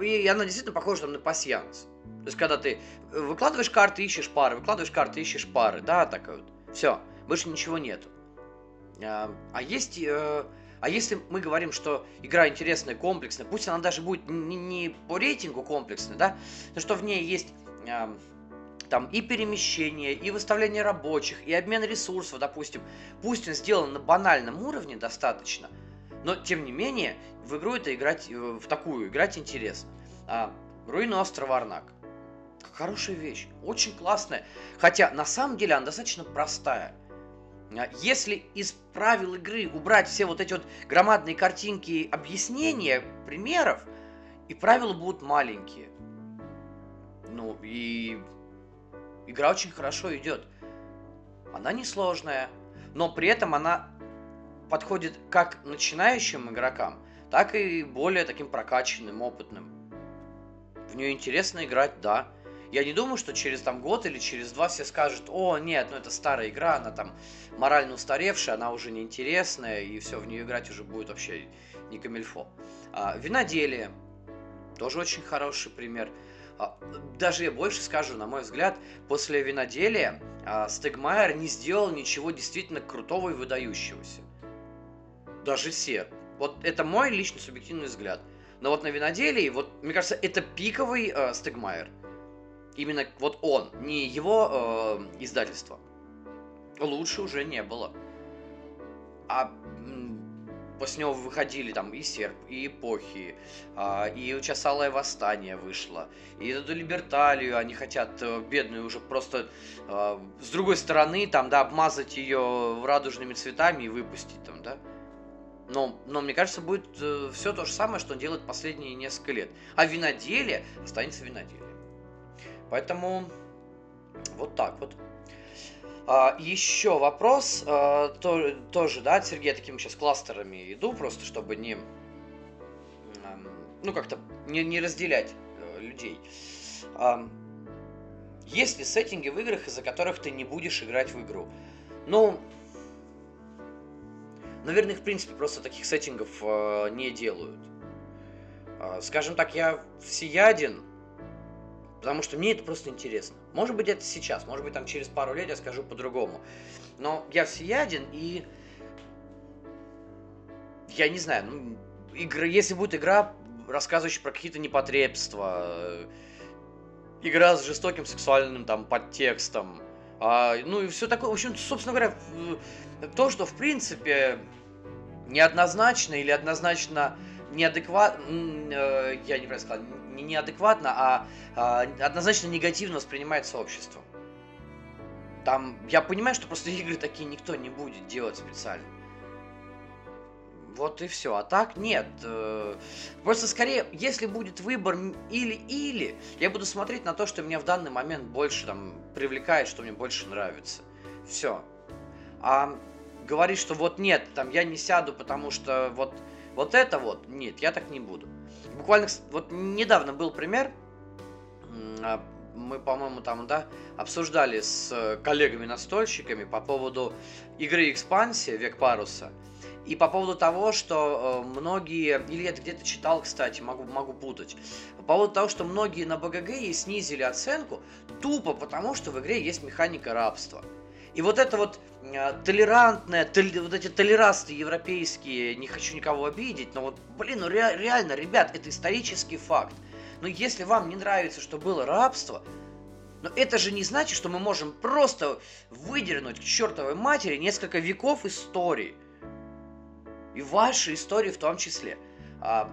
и она действительно похожа там, на пасьянс. То есть, когда ты выкладываешь карты, ищешь пары, выкладываешь карты, ищешь пары, да, такая вот. Все, больше ничего нету. А, есть... Э, а если мы говорим, что игра интересная, комплексная, пусть она даже будет не, не по рейтингу комплексная, да, но что в ней есть там и перемещение, и выставление рабочих, и обмен ресурсов, допустим, пусть он сделан на банальном уровне достаточно, но, тем не менее, в игру это играть, э, в такую играть интересно. А, Руины острова Арнак. Хорошая вещь, очень классная. Хотя, на самом деле, она достаточно простая. А, если из правил игры убрать все вот эти вот громадные картинки объяснения, примеров, и правила будут маленькие. Ну, и игра очень хорошо идет. Она несложная, но при этом она подходит как начинающим игрокам, так и более таким прокачанным, опытным. В нее интересно играть, да. Я не думаю, что через там год или через два все скажут, о, нет, ну это старая игра, она там морально устаревшая, она уже неинтересная, и все, в нее играть уже будет вообще не камильфо. А, виноделие, тоже очень хороший пример. А, даже я больше скажу, на мой взгляд, после виноделия а, Стегмайер не сделал ничего действительно крутого и выдающегося даже все. Вот это мой личный субъективный взгляд. Но вот на виноделии, вот, мне кажется, это пиковый э, Стегмайер. Именно вот он, не его э, издательство. Лучше уже не было. А после него выходили там и Серп, и Эпохи, а, и сейчас Алое Восстание вышло, и эту Либерталию они хотят э, бедную уже просто а, с другой стороны там, да, обмазать ее радужными цветами и выпустить там, да. Но, но мне кажется, будет э, все то же самое, что он делает последние несколько лет. А виноделие останется виноделием. Поэтому вот так вот. А, еще вопрос, а, то, тоже, да, от Сергея такими сейчас кластерами иду, просто чтобы не, ну, как-то не, не разделять э, людей. А, Есть ли сеттинги в играх, из-за которых ты не будешь играть в игру? Ну, наверное, в принципе, просто таких сеттингов э, не делают. Э, скажем так, я всеяден, потому что мне это просто интересно. Может быть, это сейчас, может быть, там через пару лет я скажу по-другому. Но я всеяден, и я не знаю, ну, игра, если будет игра, рассказывающая про какие-то непотребства, э, игра с жестоким сексуальным там подтекстом, а, ну и все такое. В общем, собственно говоря, то, что в принципе неоднозначно или однозначно неадекватно, э, я неправильно сказал, не неадекватно, а, а однозначно негативно воспринимается обществом. Там, я понимаю, что просто игры такие никто не будет делать специально. Вот и все. А так нет. Э, просто скорее, если будет выбор или-или, я буду смотреть на то, что меня в данный момент больше там привлекает, что мне больше нравится. Все. А говорить, что вот нет, там я не сяду, потому что вот, вот это вот, нет, я так не буду. Буквально, вот недавно был пример, а, мы, по-моему, там, да, обсуждали с коллегами-настольщиками по поводу игры «Экспансия. Век паруса», и по поводу того, что э, многие, или я где-то читал, кстати, могу, могу путать, по поводу того, что многие на БГГ и снизили оценку тупо потому, что в игре есть механика рабства. И вот это вот э, толерантное, толь, вот эти толерасты европейские, не хочу никого обидеть, но вот, блин, ну ре, реально, ребят, это исторический факт. Но если вам не нравится, что было рабство, но это же не значит, что мы можем просто выдернуть к чертовой матери несколько веков истории. И ваши истории в том числе. А,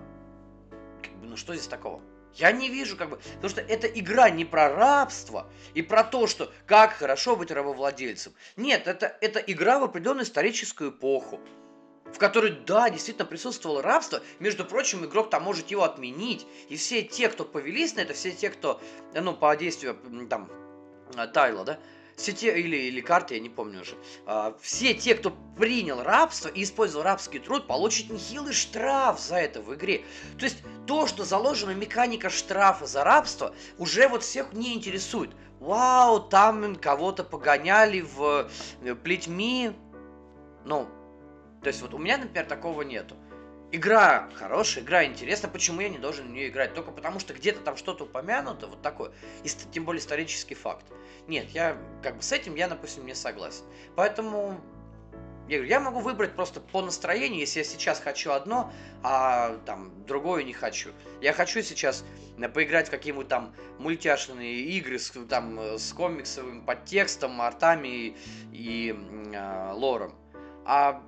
ну что здесь такого? Я не вижу, как бы, потому что эта игра не про рабство и про то, что как хорошо быть рабовладельцем. Нет, это, это игра в определенную историческую эпоху, в которой, да, действительно присутствовало рабство. Между прочим, игрок там может его отменить. И все те, кто повелись на это, все те, кто, ну, по действию, там, Тайла, да, все те, или, или карты, я не помню уже, а, все те, кто принял рабство и использовал рабский труд, получат нехилый штраф за это в игре. То есть то, что заложена механика штрафа за рабство, уже вот всех не интересует. Вау, там кого-то погоняли в э, плетьми. Ну, то есть вот у меня, например, такого нету. Игра хорошая, игра интересная, почему я не должен в нее играть? Только потому, что где-то там что-то упомянуто, вот такое, и тем более исторический факт. Нет, я как бы с этим я, допустим, не согласен. Поэтому я говорю, я могу выбрать просто по настроению, если я сейчас хочу одно, а там другое не хочу. Я хочу сейчас э, поиграть в какие-нибудь там мультяшные игры с, там, э, с комиксовым подтекстом, артами и, и э, лором. А,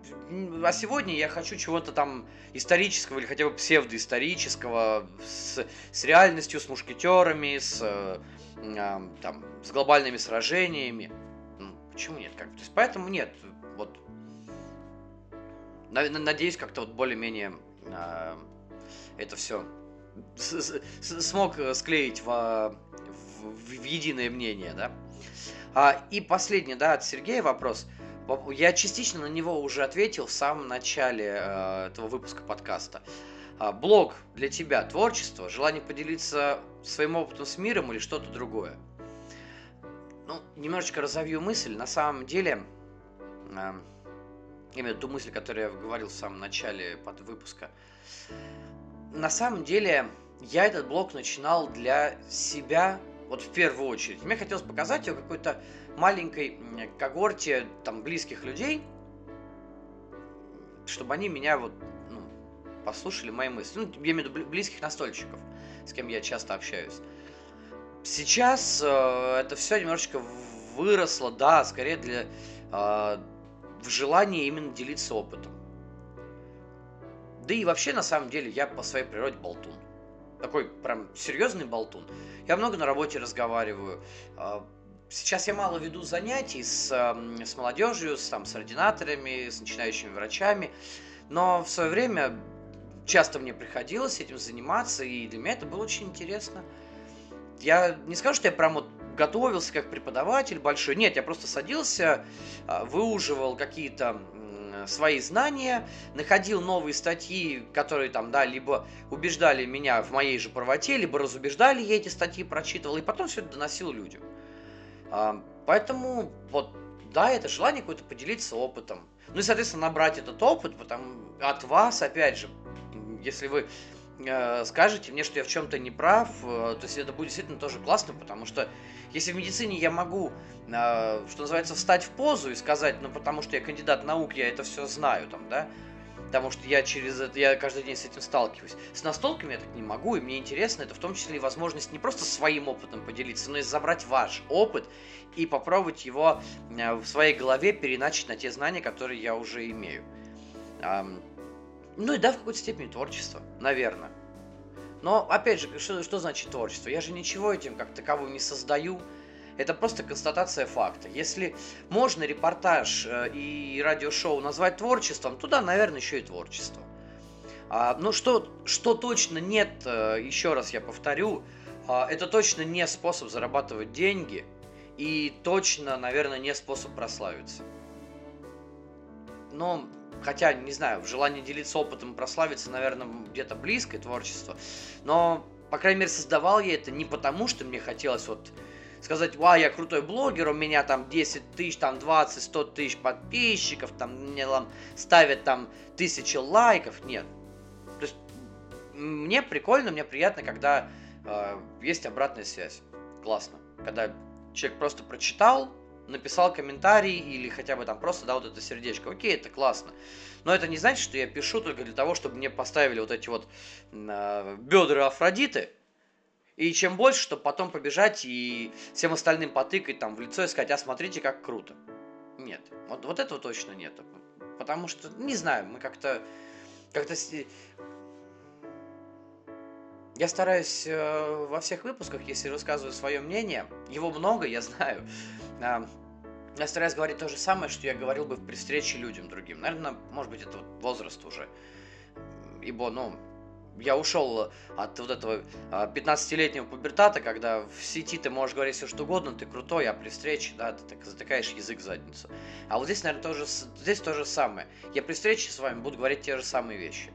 а сегодня я хочу чего-то там исторического или хотя бы псевдоисторического, с, с реальностью, с мушкетерами, с, э, там, с глобальными сражениями. Ну, почему нет? Как? То есть, поэтому нет. Вот. Надеюсь, как-то вот более-менее э, это все смог склеить в, в, в единое мнение, да. А, и последний, да, от Сергея вопрос. Я частично на него уже ответил в самом начале э, этого выпуска подкаста. Блог для тебя, творчество, желание поделиться своим опытом с миром или что-то другое. Ну, немножечко разовью мысль. На самом деле, э, именно ту мысль, которую я говорил в самом начале под выпуска. На самом деле, я этот блог начинал для себя, вот в первую очередь. Мне хотелось показать его какой-то маленькой когорте там близких людей, чтобы они меня вот послушали мои мысли. Ну, я имею в виду близких настольщиков, с кем я часто общаюсь. Сейчас э, это все немножечко выросло, да, скорее для э, в желании именно делиться опытом. Да и вообще, на самом деле, я по своей природе болтун. Такой прям серьезный болтун. Я много на работе разговариваю. Э, Сейчас я мало веду занятий с, с молодежью, с, там, с ординаторами, с начинающими врачами, но в свое время часто мне приходилось этим заниматься, и для меня это было очень интересно. Я не скажу, что я прям вот готовился как преподаватель большой, нет, я просто садился, а, выуживал какие-то свои знания, находил новые статьи, которые там, да, либо убеждали меня в моей же правоте, либо разубеждали, я эти статьи прочитывал, и потом все это доносил людям. А, поэтому вот, да, это желание какое-то поделиться опытом. Ну и, соответственно, набрать этот опыт потому, от вас, опять же, если вы э, скажете мне, что я в чем-то не прав, э, то есть это будет действительно тоже классно, потому что если в медицине я могу, э, что называется, встать в позу и сказать, ну потому что я кандидат наук, я это все знаю, там, да, потому что я через это, я каждый день с этим сталкиваюсь. С настолками я так не могу, и мне интересно это в том числе и возможность не просто своим опытом поделиться, но и забрать ваш опыт и попробовать его в своей голове переначить на те знания, которые я уже имею. Ну и да, в какой-то степени творчество, наверное. Но, опять же, что, что значит творчество? Я же ничего этим как таковым не создаю. Это просто констатация факта. Если можно репортаж э, и радиошоу назвать творчеством, то да, наверное, еще и творчество. А, но что, что точно нет, э, еще раз я повторю, а, это точно не способ зарабатывать деньги и точно, наверное, не способ прославиться. Но Хотя, не знаю, в желании делиться опытом прославиться, наверное, где-то близкое творчество. Но, по крайней мере, создавал я это не потому, что мне хотелось вот сказать, ва, я крутой блогер, у меня там 10 тысяч, там 20, 100 тысяч подписчиков, там мне там ставят там тысячи лайков. Нет. То есть мне прикольно, мне приятно, когда э, есть обратная связь. Классно. Когда человек просто прочитал, написал комментарий или хотя бы там просто дал вот это сердечко. Окей, это классно. Но это не значит, что я пишу только для того, чтобы мне поставили вот эти вот э, бедра Афродиты. И чем больше, чтобы потом побежать и всем остальным потыкать там в лицо и сказать, а смотрите, как круто. Нет, вот, вот этого точно нет. Потому что, не знаю, мы как-то как-то я стараюсь э, во всех выпусках, если рассказываю свое мнение, его много, я знаю, э, я стараюсь говорить то же самое, что я говорил бы при встрече людям другим. Наверное, может быть, это вот возраст уже. Ибо, ну, я ушел от вот этого 15-летнего а, пубертата, когда в сети ты можешь говорить все что угодно, ты крутой, а при встрече, да, ты так затыкаешь язык в задницу. А вот здесь, наверное, тоже, здесь то же самое. Я при встрече с вами буду говорить те же самые вещи.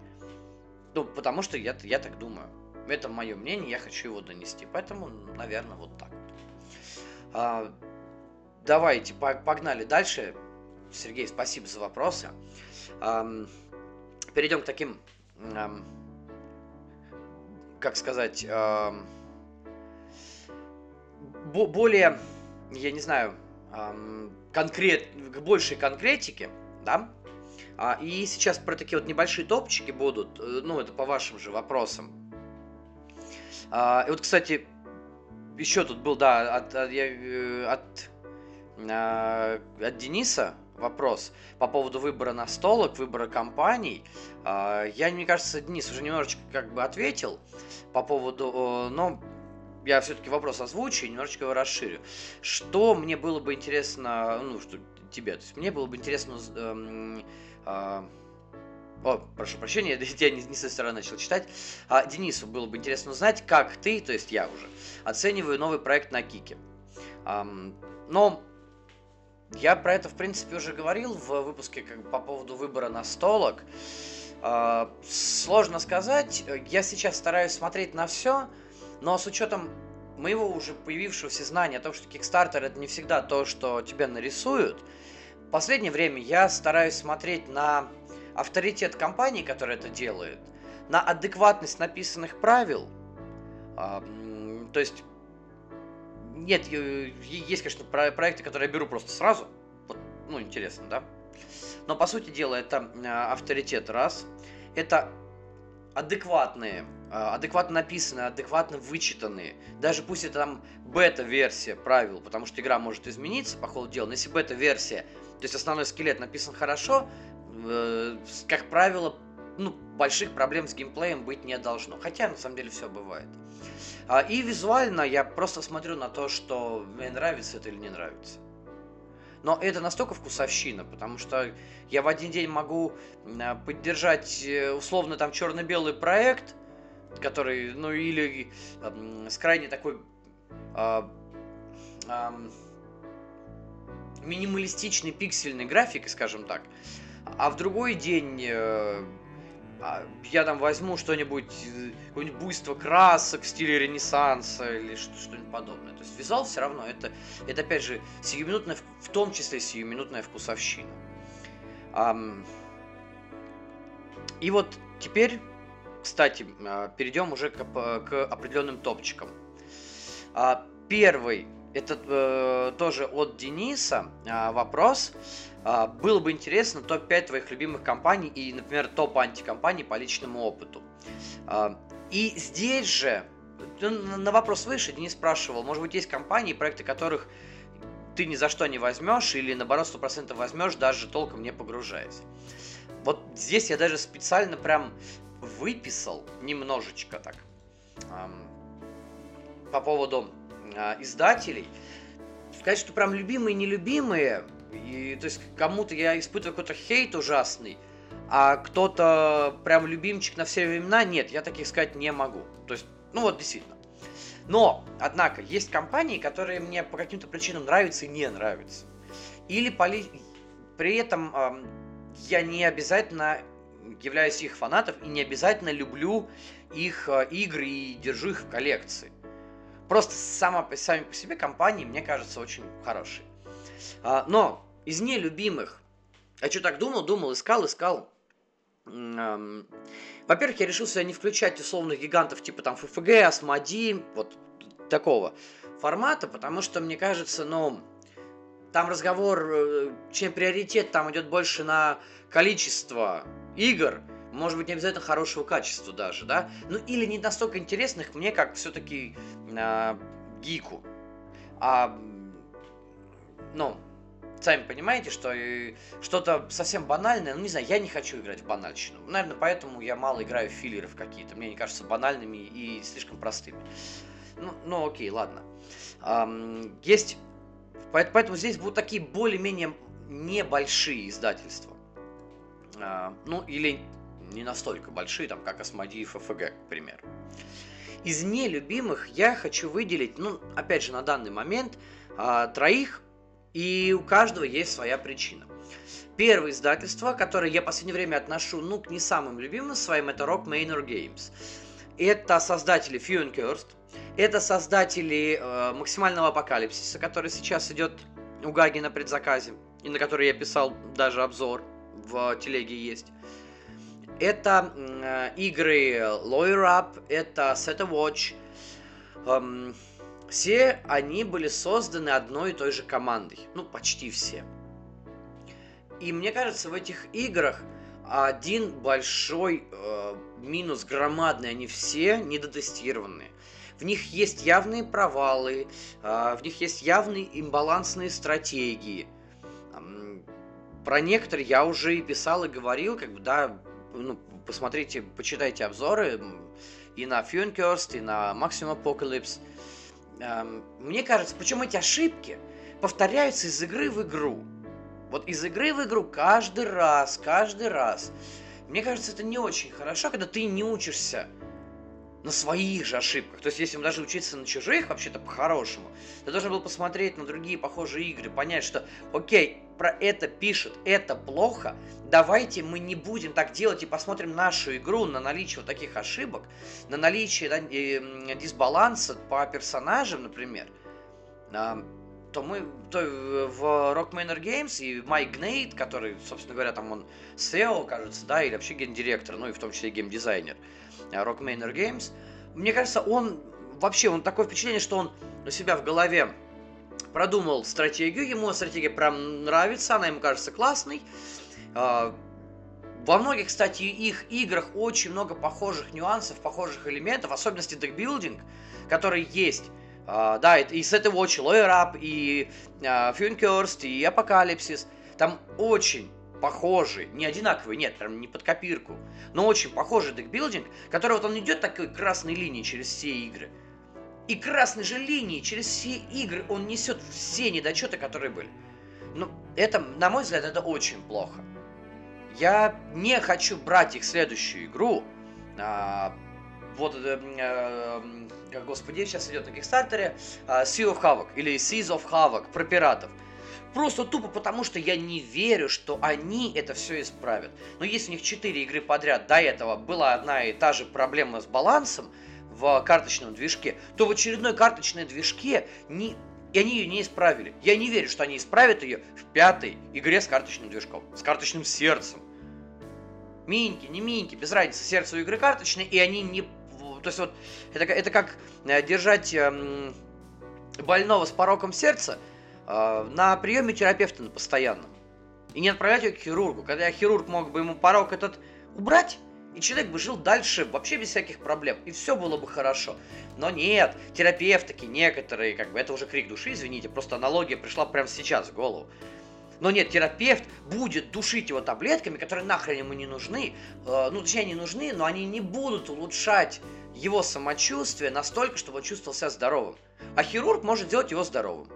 Ну, потому что я, я так думаю. Это мое мнение, я хочу его донести. Поэтому, наверное, вот так вот. А, давайте, погнали дальше. Сергей, спасибо за вопросы. А, перейдем к таким, а, как сказать, а, более, я не знаю, конкрет, к большей конкретике, да, и сейчас про такие вот небольшие топчики будут, э, ну, это по вашим же вопросам. А, и вот, кстати, еще тут был, да, от, от, э, от, а, от Дениса вопрос по поводу выбора настолок, выбора компаний. А, я, мне кажется, Денис уже немножечко как бы ответил по поводу, но я все-таки вопрос озвучу и немножечко его расширю. Что мне было бы интересно, ну, что тебе, то есть мне было бы интересно эм, э, о, прошу прощения, я не, не со стороны начал читать. А, Денису было бы интересно узнать, как ты, то есть я уже, оцениваю новый проект на Кике. А, но я про это, в принципе, уже говорил в выпуске как, по поводу выбора настолок. А, сложно сказать. Я сейчас стараюсь смотреть на все, но с учетом моего уже появившегося знания о том, что Kickstarter это не всегда то, что тебя нарисуют, в последнее время я стараюсь смотреть на авторитет компании, которая это делает, на адекватность написанных правил. А, то есть, нет, есть, конечно, проекты, которые я беру просто сразу. Вот, ну, интересно, да? Но, по сути дела, это а, авторитет раз. Это адекватные, а, адекватно написанные, адекватно вычитанные. Даже пусть это там бета-версия правил, потому что игра может измениться по ходу дела. Но если бета-версия, то есть основной скелет написан хорошо, как правило, ну, больших проблем с геймплеем быть не должно. Хотя, на самом деле, все бывает. А, и визуально я просто смотрю на то, что мне нравится это или не нравится. Но это настолько вкусовщина, потому что я в один день могу э, поддержать э, условно там черно-белый проект, который, ну или э, с крайне такой э, э, минималистичной пиксельной графикой, скажем так, а в другой день э, а, я там возьму что-нибудь, э, какое-нибудь буйство красок в стиле Ренессанса или что-нибудь подобное. То есть визуал все равно это, это опять же сиюминутная, в том числе сиюминутная вкусовщина. И вот теперь, кстати, а, перейдем уже к, к определенным топчикам. А, первый, это э, тоже от Дениса вопрос. Э, было бы интересно топ-5 твоих любимых компаний и, например, топ антикомпаний по личному опыту. Э, и здесь же, на вопрос выше Денис спрашивал, может быть, есть компании, проекты которых ты ни за что не возьмешь или, наоборот, 100% возьмешь, даже толком не погружаясь. Вот здесь я даже специально прям выписал немножечко так по поводу э, издателей, сказать, что прям любимые, нелюбимые, и, то есть кому-то я испытываю какой-то хейт ужасный, а кто-то прям любимчик на все времена, нет, я таких сказать не могу. То есть, ну вот действительно. Но, однако, есть компании, которые мне по каким-то причинам нравятся и не нравятся. Или поли... при этом э, я не обязательно являюсь их фанатов и не обязательно люблю их э, игры и держу их в коллекции. Просто сама, сами по себе компании, мне кажется, очень хорошие. А, но из нелюбимых, я что так думал, думал, искал, искал. Во-первых, я решил себя не включать условных гигантов типа там FFG, Asmodi, вот такого формата, потому что мне кажется, ну, там разговор, э, чем приоритет там идет больше на количество игр, может быть, не обязательно хорошего качества даже, да, ну или не настолько интересных мне, как все-таки э, гику. А, ну, сами понимаете, что что-то совсем банальное, ну не знаю, я не хочу играть в банальщину. Наверное, поэтому я мало играю в филлеров какие-то. Мне они кажутся банальными и слишком простыми. Ну, ну окей, ладно. Um, есть... Поэтому здесь будут такие более-менее небольшие издательства. Uh, ну, или не настолько большие, там, как Асмодей и ФФГ, к примеру. Из нелюбимых я хочу выделить, ну, опять же, на данный момент, а, троих, и у каждого есть своя причина. Первое издательство, которое я в последнее время отношу, ну, к не самым любимым своим, это Rock Manor Games. Это создатели Few Cursed, это создатели э, максимального апокалипсиса, который сейчас идет у Гаги на предзаказе, и на который я писал даже обзор в телеге есть. Это э, игры Lawyer Up, это Set a Watch. Эм, все они были созданы одной и той же командой. Ну, почти все. И мне кажется, в этих играх один большой э, минус громадный, они все недотестированные. В них есть явные провалы, э, в них есть явные имбалансные стратегии. Про некоторые я уже и писал и говорил, как бы, да, ну, посмотрите, почитайте обзоры и на Funcurst, и на Maximum Apocalypse. Мне кажется, причем эти ошибки повторяются из игры в игру. Вот из игры в игру каждый раз, каждый раз. Мне кажется, это не очень хорошо, когда ты не учишься на своих же ошибках. То есть, если даже учиться на чужих, вообще-то по-хорошему, ты должен был посмотреть на другие похожие игры, понять, что, окей, про это пишет, это плохо, давайте мы не будем так делать и посмотрим нашу игру на наличие вот таких ошибок, на наличие да, дисбаланса по персонажам, например, а, то мы то в Rock Manor Games и Майк Гнейт, который, собственно говоря, там он SEO, кажется, да, или вообще гендиректор, ну и в том числе геймдизайнер а, Rock Manor Games, мне кажется, он вообще, он такое впечатление, что он у себя в голове продумал стратегию, ему стратегия прям нравится, она ему кажется классной. А, во многих, кстати, их играх очень много похожих нюансов, похожих элементов, в особенности декбилдинг, который есть. Uh, да, и с этого Watch, Lawyer Up, и uh, и Апокалипсис. Там очень похожий, не одинаковый, нет, прям не под копирку, но очень похожий декбилдинг, который вот он идет такой красной линией через все игры. И красной же линии через все игры он несет все недочеты, которые были. Ну, это, на мой взгляд, это очень плохо. Я не хочу брать их следующую игру. А, вот, э, господи, сейчас идет на Кикстартере. А, sea of Havoc или Seas of Havoc про пиратов. Просто тупо потому, что я не верю, что они это все исправят. Но если у них 4 игры подряд до этого была одна и та же проблема с балансом в карточном движке, то в очередной карточной движке не, и они ее не исправили. Я не верю, что они исправят ее в пятой игре с карточным движком, с карточным сердцем. Миньки, не миньки, без разницы, сердце у игры карточное, и они не... То есть вот, это, это как э, держать эм, больного с пороком сердца э, на приеме терапевта на постоянном. И не отправлять его к хирургу. Когда хирург мог бы ему порог этот убрать, и человек бы жил дальше вообще без всяких проблем, и все было бы хорошо. Но нет, терапевтики некоторые, как бы, это уже крик души, извините, просто аналогия пришла прямо сейчас в голову. Но нет, терапевт будет душить его таблетками, которые нахрен ему не нужны. Э, ну, точнее, они нужны, но они не будут улучшать его самочувствие настолько, чтобы он чувствовал себя здоровым. А хирург может сделать его здоровым.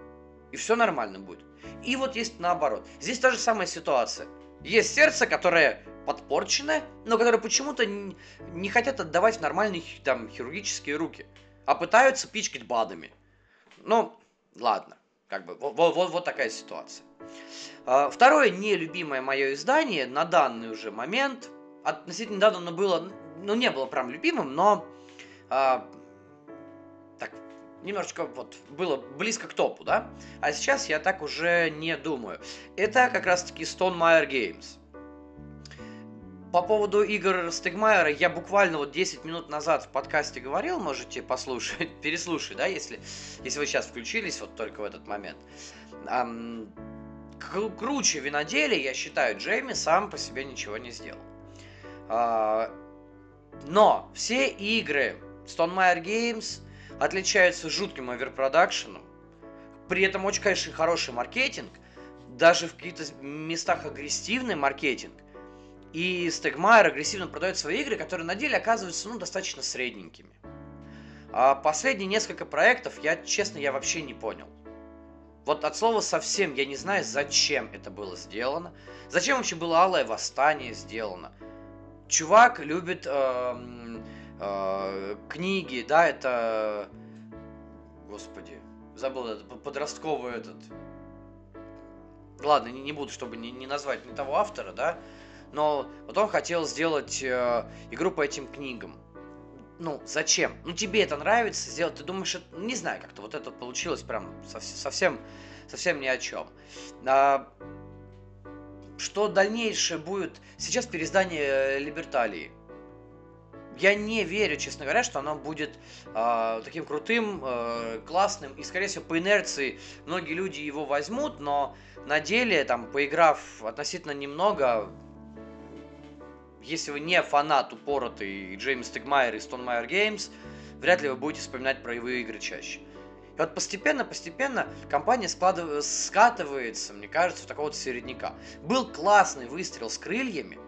И все нормально будет. И вот есть наоборот. Здесь та же самая ситуация. Есть сердце, которое подпорченное, но которое почему-то не хотят отдавать в нормальные там, хирургические руки, а пытаются пичкать БАДами. Ну, ладно, как бы вот, вот, вот такая ситуация. А, второе нелюбимое мое издание на данный уже момент, относительно недавно оно было, ну не было прям любимым, но а, так, немножечко вот было близко к топу, да? А сейчас я так уже не думаю. Это как раз-таки Stone Meyer Games. По поводу игр Стегмайера я буквально вот 10 минут назад в подкасте говорил, можете послушать, переслушать, да, если, если вы сейчас включились вот только в этот момент. Ам, круче виноделия, я считаю, Джейми сам по себе ничего не сделал. А, но все игры Stonemaier Games отличаются жутким оверпродакшеном, при этом очень, конечно, хороший маркетинг, даже в каких-то местах агрессивный маркетинг. И Стегмайер агрессивно продает свои игры, которые на деле оказываются ну, достаточно средненькими. А последние несколько проектов, я честно, я вообще не понял. Вот от слова совсем я не знаю, зачем это было сделано. Зачем вообще было Алое Восстание сделано. Чувак любит э, э, книги, да, это... Господи, забыл этот подростковый этот... Ладно, не, не буду, чтобы не, не назвать не того автора, да но вот он хотел сделать э, игру по этим книгам. Ну, зачем? Ну, тебе это нравится сделать, ты думаешь, это, не знаю, как-то вот это получилось прям совсем, совсем ни о чем. А, что дальнейшее будет? Сейчас переиздание Либерталии. Я не верю, честно говоря, что оно будет э, таким крутым, э, классным, и, скорее всего, по инерции многие люди его возьмут, но на деле, там, поиграв относительно немного, если вы не фанат упоротый Джеймс Тегмайер и Stonemaier Games, вряд ли вы будете вспоминать про его игры чаще. И вот постепенно-постепенно компания складыв... скатывается, мне кажется, в такого вот середняка. Был классный выстрел с крыльями.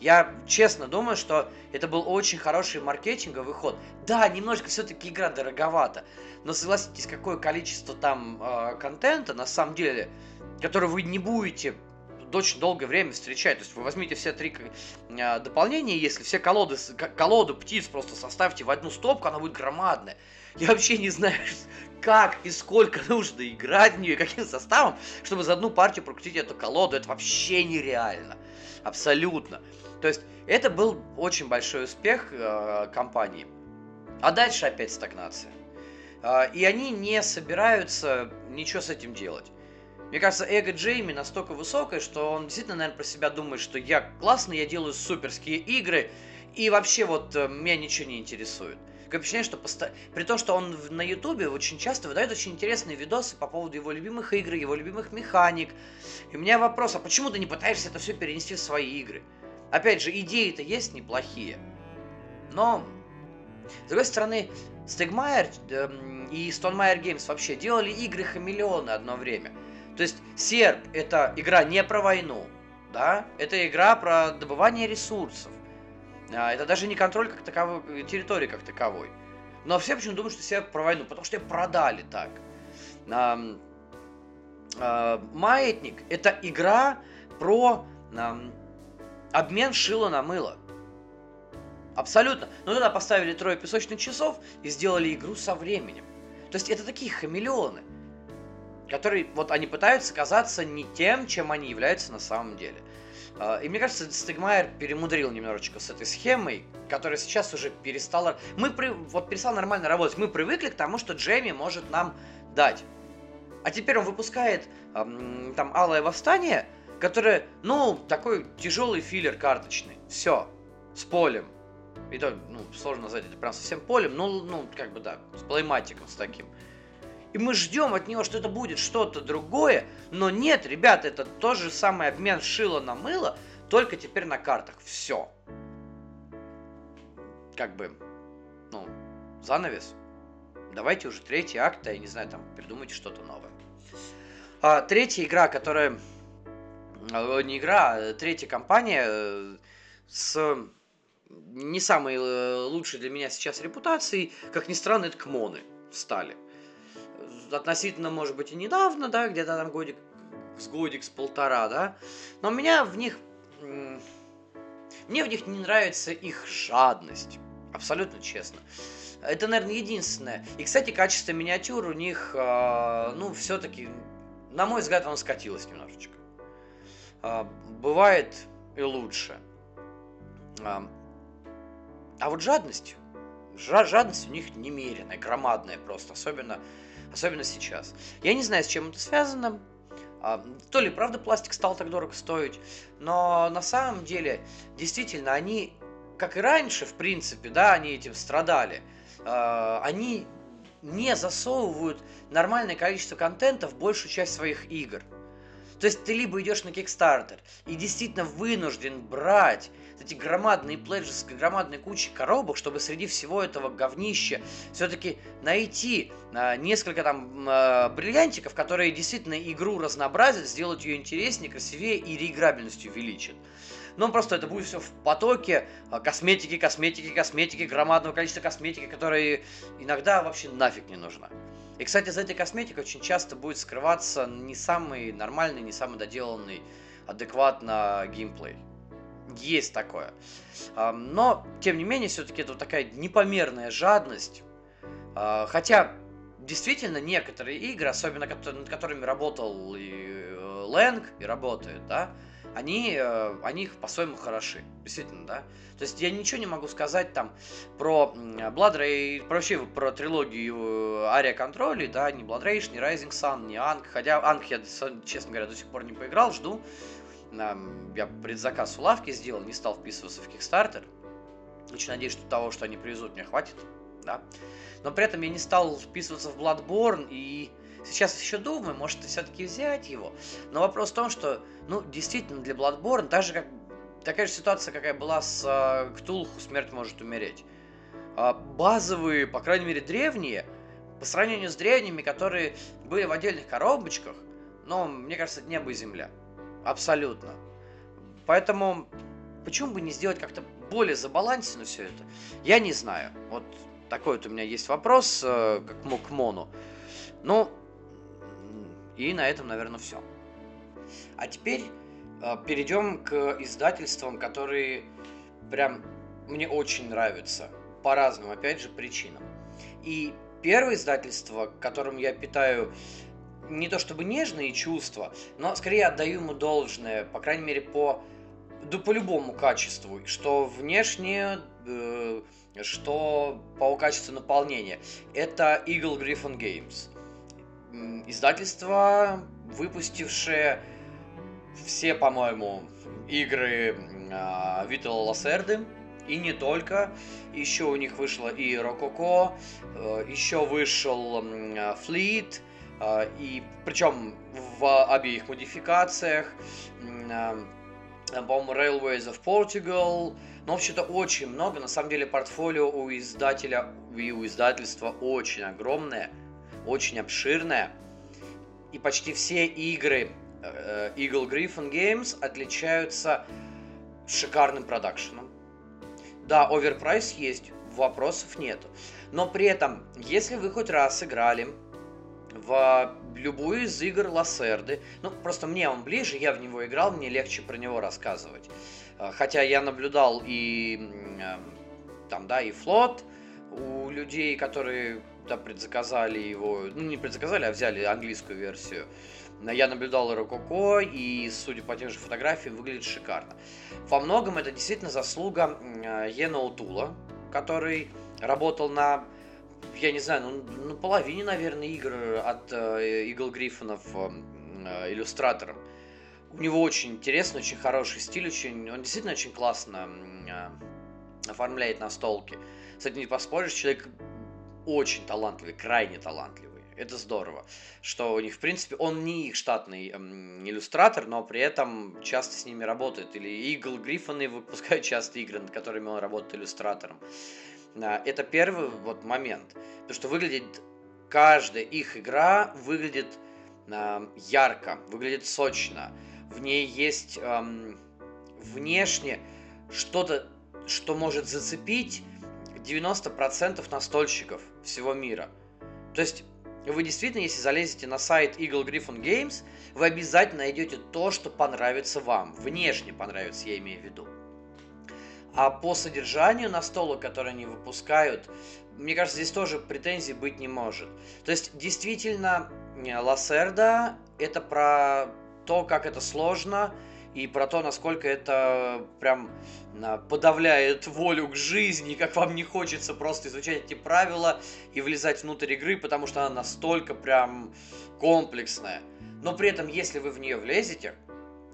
Я честно думаю, что это был очень хороший маркетинговый ход. Да, немножко все-таки игра дороговата, но согласитесь, какое количество там э, контента на самом деле, который вы не будете очень долгое время встречать. То есть вы возьмите все три э, дополнения, если все колоды, колоду птиц просто составьте в одну стопку, она будет громадная. Я вообще не знаю, как и сколько нужно играть в нее, каким составом, чтобы за одну партию прокрутить эту колоду. Это вообще нереально. Абсолютно. То есть это был очень большой успех э, компании. А дальше опять стагнация. Э, и они не собираются ничего с этим делать. Мне кажется, эго Джейми настолько высокое, что он действительно, наверное, про себя думает, что я классный, я делаю суперские игры, и вообще вот э, меня ничего не интересует. Такое впечатление, что поста... при том, что он на Ютубе очень часто выдает очень интересные видосы по поводу его любимых игр, его любимых механик. И у меня вопрос, а почему ты не пытаешься это все перенести в свои игры? Опять же, идеи-то есть неплохие. Но, с другой стороны, Стегмайер э, и Stonemaier Games вообще делали игры хамелеоны одно время – то есть серп это игра не про войну, да, это игра про добывание ресурсов. А, это даже не контроль как таковой, территории как таковой. Но все почему думают, что серп про войну, потому что ее продали так. А, Маятник это игра про обмен шила на мыло. Абсолютно. Но туда поставили трое песочных часов и сделали игру со временем. То есть это такие хамелеоны. Который вот они пытаются казаться не тем, чем они являются на самом деле. А, и мне кажется, Стегмайер перемудрил немножечко с этой схемой, которая сейчас уже перестала... Мы при... вот перестал нормально работать. Мы привыкли к тому, что Джейми может нам дать. А теперь он выпускает там Алое Восстание, которое, ну, такой тяжелый филлер карточный. Все. С полем. И то, ну, сложно назвать это прям совсем полем, ну, ну, как бы да, с плейматиком с таким. И мы ждем от него, что это будет что-то другое, но нет, ребят, это тот же самый обмен шила на мыло, только теперь на картах. Все. Как бы, ну, занавес. Давайте уже третий акт, я не знаю, там, придумайте что-то новое. А, третья игра, которая... А, не игра, а третья компания э, с не самой э, лучшей для меня сейчас репутацией, как ни странно, это Кмоны стали относительно, может быть, и недавно, да, где-то там годик, с годик, с полтора, да, но меня в них, мне в них не нравится их жадность, абсолютно честно. Это, наверное, единственное. И, кстати, качество миниатюр у них, э, ну, все-таки, на мой взгляд, оно скатилось немножечко. Э, бывает и лучше. Э, а вот жадность, жадность у них немеренная, громадная просто, особенно Особенно сейчас. Я не знаю, с чем это связано. А, то ли правда пластик стал так дорого стоить, но на самом деле, действительно, они, как и раньше, в принципе, да, они этим страдали, а, они не засовывают нормальное количество контента в большую часть своих игр. То есть ты либо идешь на Kickstarter и действительно вынужден брать эти громадные пледжи громадной кучей коробок, чтобы среди всего этого говнища все-таки найти а, несколько там а, бриллиантиков, которые действительно игру разнообразят, сделают ее интереснее, красивее и реиграбельностью увеличат. Но просто это будет все в потоке а, косметики, косметики, косметики, громадного количества косметики, которые иногда вообще нафиг не нужна. И, кстати, за этой косметикой очень часто будет скрываться не самый нормальный, не самый доделанный, адекватно геймплей. Есть такое. Но, тем не менее, все-таки это вот такая непомерная жадность. А, хотя, действительно, некоторые игры, особенно над которыми работал и э, Лэнг, и работает, да, они, э, они по-своему хороши. Действительно, да. То есть я ничего не могу сказать там про Blood Rage, вообще про трилогию Ария Контроли, да, ни Blood Rage, ни Rising Sun, ни Анг. Хотя Анг я, честно говоря, до сих пор не поиграл, жду я предзаказ у лавки сделал, не стал вписываться в Kickstarter. Очень надеюсь, что того, что они привезут, мне хватит. Да? Но при этом я не стал вписываться в Bloodborne и сейчас еще думаю, может все-таки взять его. Но вопрос в том, что, ну, действительно, для Bloodborne, так же как такая же ситуация, какая была с э, Ктулху «Смерть может умереть». Э, базовые, по крайней мере, древние, по сравнению с древними, которые были в отдельных коробочках, но, мне кажется, это небо и земля. Абсолютно. Поэтому почему бы не сделать как-то более забалансировано все это? Я не знаю. Вот такой вот у меня есть вопрос э, как к Мону. Ну, и на этом, наверное, все. А теперь э, перейдем к издательствам, которые прям мне очень нравятся. По разным, опять же, причинам. И первое издательство, которым я питаю не то чтобы нежные чувства, но скорее отдаю ему должное, по крайней мере, по, да, по любому качеству, что внешне, э, что по качеству наполнения. Это Eagle Griffin Games. Издательство, выпустившее все, по-моему, игры э, Витала Лассерды, и не только. Еще у них вышло и Рококо, э, еще вышел Fleet, а, и причем в обеих модификациях, а, по-моему, Railways of Portugal, но вообще-то очень много, на самом деле портфолио у издателя и у издательства очень огромное, очень обширное, и почти все игры Eagle Griffin Games отличаются шикарным продакшеном. Да, оверпрайс есть, вопросов нет. Но при этом, если вы хоть раз играли в любую из игр Лассерды. Ну, просто мне он ближе, я в него играл, мне легче про него рассказывать. А, хотя я наблюдал и там, да, и флот у людей, которые да, предзаказали его, ну не предзаказали, а взяли английскую версию. Я наблюдал Рококо, и, судя по тем же фотографиям, выглядит шикарно. Во многом это действительно заслуга Йена Утула, который работал на, я не знаю, ну, на половине, наверное, игр от Игл Гриффинов э, иллюстратором. У него очень интересный, очень хороший стиль, очень, он действительно очень классно э, оформляет настолки. С этим не поспоришь, человек очень талантливый, крайне талантливый. Это здорово, что у них, в принципе, он не их штатный эм, иллюстратор, но при этом часто с ними работает. Или Игл Гриффоны выпускают часто игры, над которыми он работает иллюстратором. Э, это первый вот момент. Потому что выглядит каждая их игра выглядит э, ярко, выглядит сочно. В ней есть эм, внешне что-то, что может зацепить 90% настольщиков всего мира. То есть вы действительно, если залезете на сайт Eagle Griffin Games, вы обязательно найдете то, что понравится вам. Внешне понравится, я имею в виду. А по содержанию настолок, которые они выпускают, мне кажется, здесь тоже претензий быть не может. То есть, действительно, Лассерда это про то, как это сложно, и про то, насколько это прям а, подавляет волю к жизни, как вам не хочется просто изучать эти правила и влезать внутрь игры, потому что она настолько прям комплексная. Но при этом, если вы в нее влезете,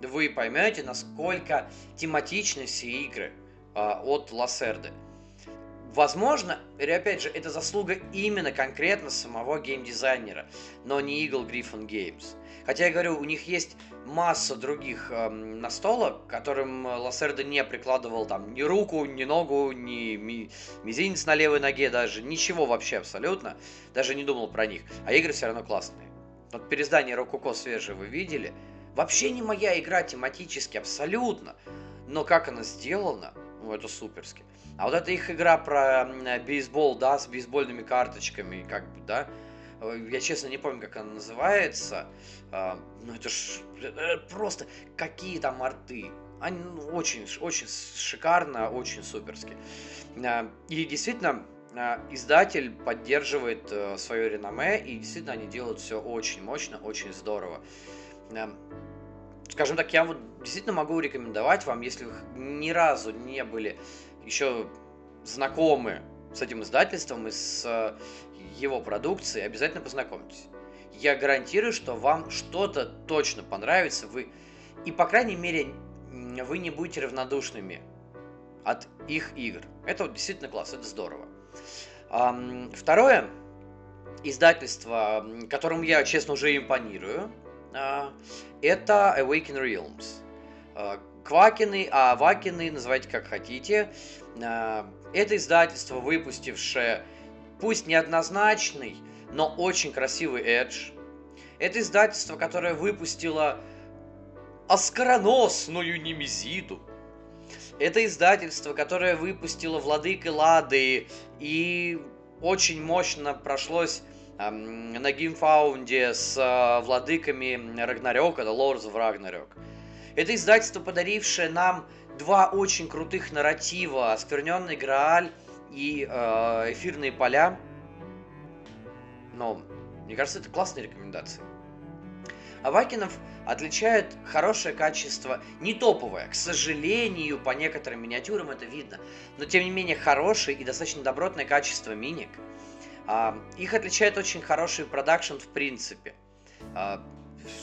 вы поймете, насколько тематичны все игры от Лассерды. Возможно, и опять же, это заслуга именно конкретно самого геймдизайнера, но не Eagle Griffin Games. Хотя я говорю, у них есть масса других эм, настолок, которым Лассердо не прикладывал там ни руку, ни ногу, ни ми, мизинец на левой ноге даже, ничего вообще абсолютно, даже не думал про них. А игры все равно классные. Вот переиздание Рококо свежее вы видели. Вообще не моя игра тематически, абсолютно. Но как она сделана, ну это суперски. А вот эта их игра про бейсбол, да, с бейсбольными карточками, как бы, да, Э, я честно не помню, как она называется. А, ну это ж это просто какие там арты. Они ну, очень, очень шикарно, очень суперски. А, и действительно, а, издатель поддерживает э, свое реноме, и действительно они делают все очень мощно, очень здорово. Скажем так, я вот действительно могу рекомендовать вам, если вы ни разу не были еще знакомы с этим издательством и с его продукции, обязательно познакомьтесь. Я гарантирую, что вам что-то точно понравится, вы и, по крайней мере, вы не будете равнодушными от их игр. Это вот действительно класс, это здорово. Второе издательство, которому я, честно, уже импонирую, это Awaken Realms. А, Квакины, а Вакины, называйте как хотите. А, это издательство, выпустившее пусть неоднозначный, но очень красивый Edge. Это издательство, которое выпустило оскароносную Немезиду. Это издательство, которое выпустило Владыка Лады и очень мощно прошлось на геймфаунде с э, владыками Рагнарёка, это Lords of Ragnarok. Это издательство, подарившее нам два очень крутых нарратива «Оскверненный Грааль» и э, эфирные поля. Но мне кажется, это классные рекомендации. Авакинов отличает хорошее качество, не топовое, к сожалению, по некоторым миниатюрам это видно, но тем не менее хорошее и достаточно добротное качество миник. А, их отличает очень хороший продакшн в принципе. А,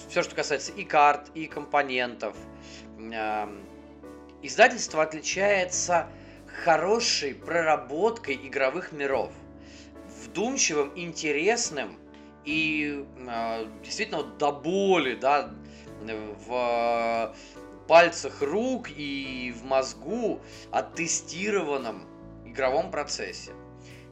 все, что касается и карт, и компонентов. А, издательство отличается хорошей проработкой игровых миров, вдумчивым, интересным и действительно до боли, да, в пальцах рук и в мозгу оттестированном игровом процессе.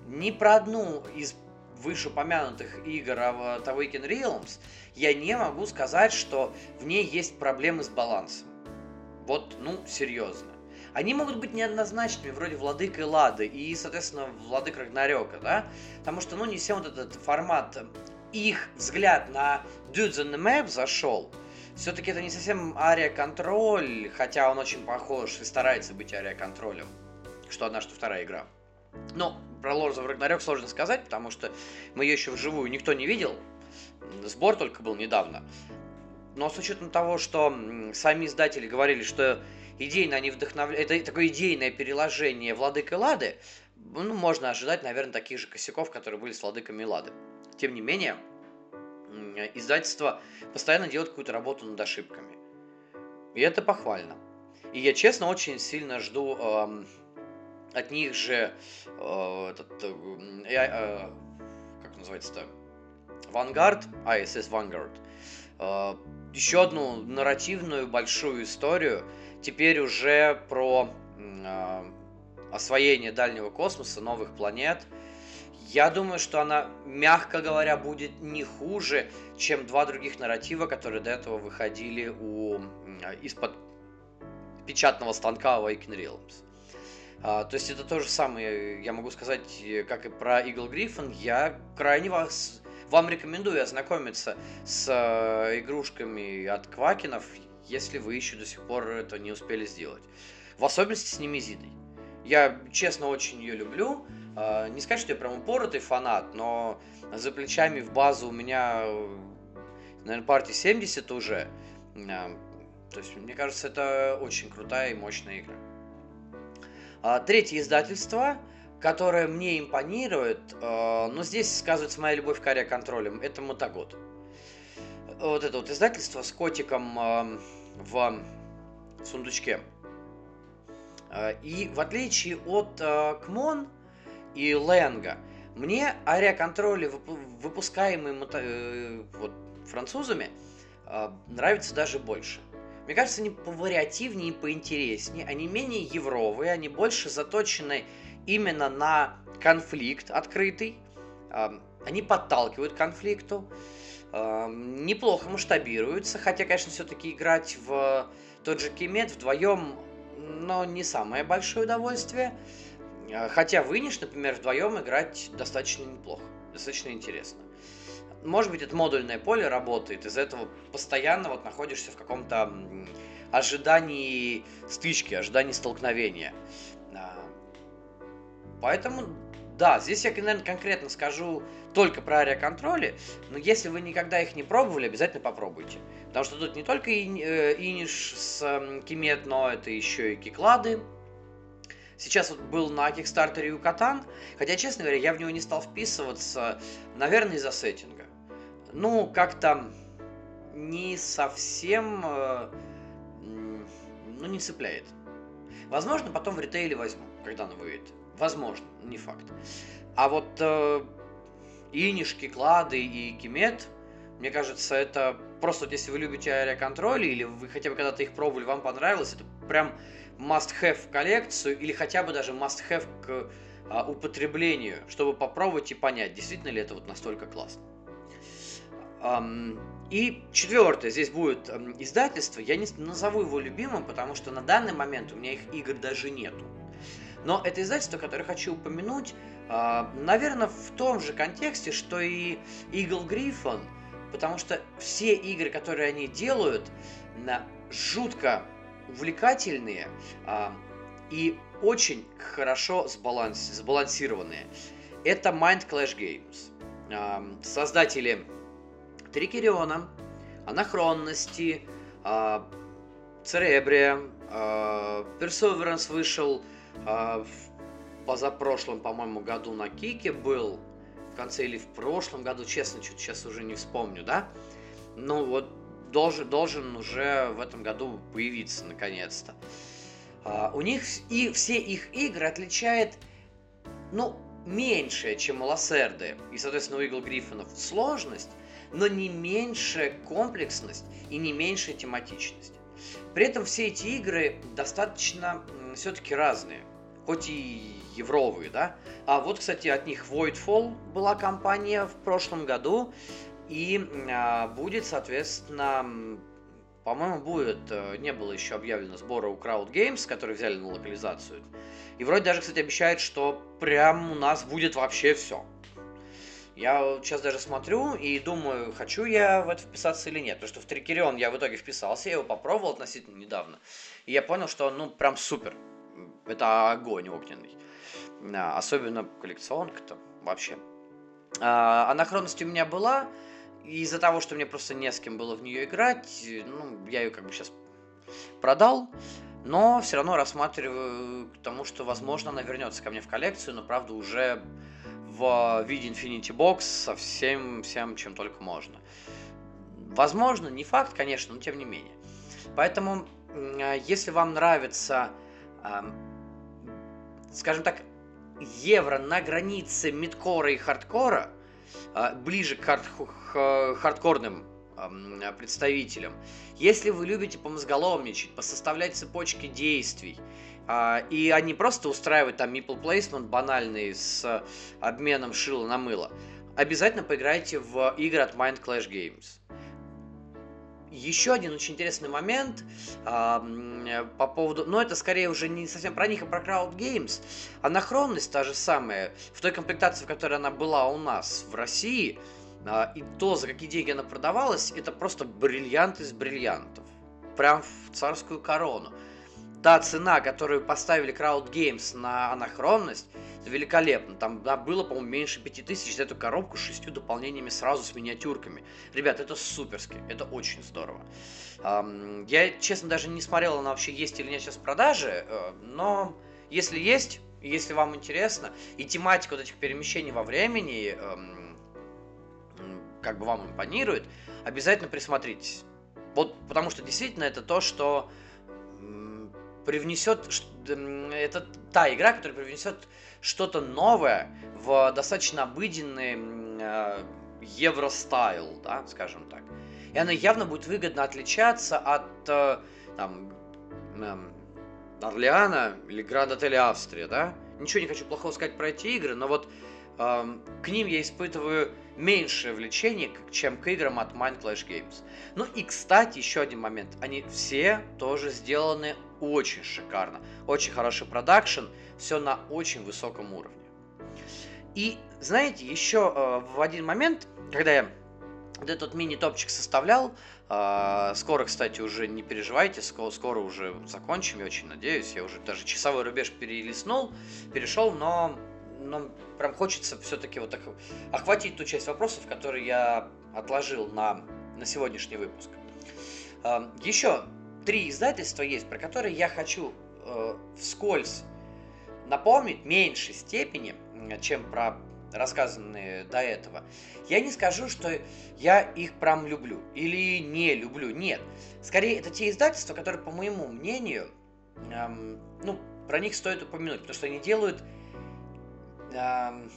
Ни про одну из вышеупомянутых игр of Awaken Realms я не могу сказать, что в ней есть проблемы с балансом. Вот, ну, серьезно они могут быть неоднозначными, вроде Владыка и Лады, и, соответственно, Владык Рагнарёка, да? Потому что, ну, не всем вот этот формат, их взгляд на Dudes on the Map зашел. Все-таки это не совсем ария-контроль, хотя он очень похож и старается быть ария-контролем. Что одна, что вторая игра. Но про Lords of Ragnarok сложно сказать, потому что мы ее еще вживую никто не видел. Сбор только был недавно. Но с учетом того, что сами издатели говорили, что идейно они вдохновляют... Это такое идейное переложение Владыка Лады, ну, можно ожидать, наверное, таких же косяков, которые были с Владыками Лады. Тем не менее, издательство постоянно делает какую-то работу над ошибками. И это похвально. И я, честно, очень сильно жду э, от них же э, этот, э, э, как называется-то, Vanguard, ISS Vanguard, э, еще одну нарративную большую историю, теперь уже про э, освоение дальнего космоса, новых планет. Я думаю, что она, мягко говоря, будет не хуже, чем два других нарратива, которые до этого выходили у, из-под печатного станка Awaken Realms. А, то есть это то же самое, я могу сказать, как и про Eagle Griffin. Я крайне вас, вам рекомендую ознакомиться с э, игрушками от Квакинов, если вы еще до сих пор это не успели сделать. В особенности с Немезидой. Я, честно, очень ее люблю. А, не сказать, что я прям упоротый фанат, но за плечами в базу у меня, наверное, партии 70 уже. То есть, мне кажется, это очень крутая и мощная игра. А, третье издательство, которое мне импонирует, а, но здесь сказывается моя любовь к ариоконтролям, это Мотогод. Вот это вот издательство с котиком а, в сундучке. И в отличие от Кмон и Ленга, мне ариоконтроли, выпускаемые э, вот, французами, нравятся даже больше. Мне кажется, они повариативнее и поинтереснее, они менее евровые, они больше заточены именно на конфликт открытый, они подталкивают к конфликту, неплохо масштабируются, хотя, конечно, все-таки играть в тот же Кемет вдвоем, но не самое большое удовольствие. Хотя в Иниш, например, вдвоем играть достаточно неплохо, достаточно интересно может быть, это модульное поле работает, из-за этого постоянно вот находишься в каком-то ожидании стычки, ожидании столкновения. А, поэтому, да, здесь я, наверное, конкретно скажу только про ариоконтроли, но если вы никогда их не пробовали, обязательно попробуйте. Потому что тут не только э, Иниш с Кимет, но это еще и Киклады, Сейчас вот был на Кикстартере Юкатан, хотя, честно говоря, я в него не стал вписываться, наверное, из-за сеттинга ну, как-то не совсем, э, ну, не цепляет. Возможно, потом в ритейле возьму, когда оно выйдет. Возможно, не факт. А вот э, инишки, клады и кимет, мне кажется, это просто вот если вы любите аэроконтроль или вы хотя бы когда-то их пробовали, вам понравилось, это прям must-have коллекцию или хотя бы даже must-have к а, употреблению, чтобы попробовать и понять, действительно ли это вот настолько классно. И четвертое, здесь будет издательство. Я не назову его любимым, потому что на данный момент у меня их игр даже нету. Но это издательство, которое хочу упомянуть, а, наверное, в том же контексте, что и Eagle Griffon, потому что все игры, которые они делают, жутко увлекательные а, и очень хорошо сбаланс, сбалансированные. Это Mind Clash Games. Создатели Трикериона, Анахронности, э, Церебрия, э, вышел э, в позапрошлом, по-моему, году на Кике был, в конце или в прошлом году, честно, что-то сейчас уже не вспомню, да? Ну вот должен, должен уже в этом году появиться наконец-то. Uh, у них и все их игры отличает, ну, меньше, чем у Лассерды и, соответственно, у Игл Гриффинов сложность, но не меньшая комплексность и не меньшая тематичность. При этом все эти игры достаточно все-таки разные, хоть и евровые, да. А вот, кстати, от них Voidfall была компания в прошлом году, и а, будет, соответственно, по-моему, будет, э, не было еще объявлено сбора у Crowd Games, которые взяли на локализацию. И вроде даже, кстати, обещают, что прям у нас будет вообще все. Я сейчас даже смотрю и думаю, хочу я в это вписаться или нет. Потому что в Трикерион я в итоге вписался, я его попробовал относительно недавно. И я понял, что ну прям супер. Это огонь огненный. А, особенно коллекционка-то вообще. А, анахронность у меня была, из-за того, что мне просто не с кем было в нее играть, ну, я ее как бы сейчас продал, но все равно рассматриваю к тому, что, возможно, она вернется ко мне в коллекцию, но, правда, уже в виде Infinity Box со всем, всем, чем только можно. Возможно, не факт, конечно, но тем не менее. Поэтому, если вам нравится, скажем так, евро на границе мидкора и хардкора, а, ближе к хард хардкорным представителям. Если вы любите помозголовничать, посоставлять цепочки действий, а, и они просто устраивают там meeple placement банальный с обменом шила на мыло, обязательно поиграйте в игры от Mind Clash Games. Еще один очень интересный момент э, по поводу... Но это скорее уже не совсем про них, а про Crowd Games. Анахронность та же самая. В той комплектации, в которой она была у нас в России, э, и то, за какие деньги она продавалась, это просто бриллиант из бриллиантов. Прям в царскую корону та цена, которую поставили Crowd Games на анахронность, это великолепно. Там да, было, по-моему, меньше 5000 за эту коробку с шестью дополнениями сразу с миниатюрками. Ребят, это суперски, это очень здорово. Я, честно, даже не смотрел, она вообще есть или нет сейчас в продаже, э, но если есть, если вам интересно, и тематика вот этих перемещений во времени как бы вам импонирует, обязательно присмотритесь. Вот потому что действительно это то, что привнесет, это та игра, которая привнесет что-то новое в достаточно обыденный э, евростайл, да, скажем так. И она явно будет выгодно отличаться от э, там, э, Орлеана или Гранд Отеля Австрия, да. Ничего не хочу плохого сказать про эти игры, но вот э, к ним я испытываю меньшее влечение, чем к играм от Mind Clash Games. Ну и, кстати, еще один момент. Они все тоже сделаны очень шикарно. Очень хороший продакшн, все на очень высоком уровне. И, знаете, еще э, в один момент, когда я вот этот мини-топчик составлял, э, скоро, кстати, уже не переживайте, скоро, скоро уже закончим, я очень надеюсь, я уже даже часовой рубеж перелистнул, перешел, но, но прям хочется все-таки вот так охватить ту часть вопросов, которые я отложил на, на сегодняшний выпуск. Э, еще три издательства есть, про которые я хочу э, вскользь напомнить в меньшей степени, чем про рассказанные до этого. Я не скажу, что я их прям люблю или не люблю. Нет. Скорее, это те издательства, которые, по моему мнению, эм, ну, про них стоит упомянуть, потому что они делают эм,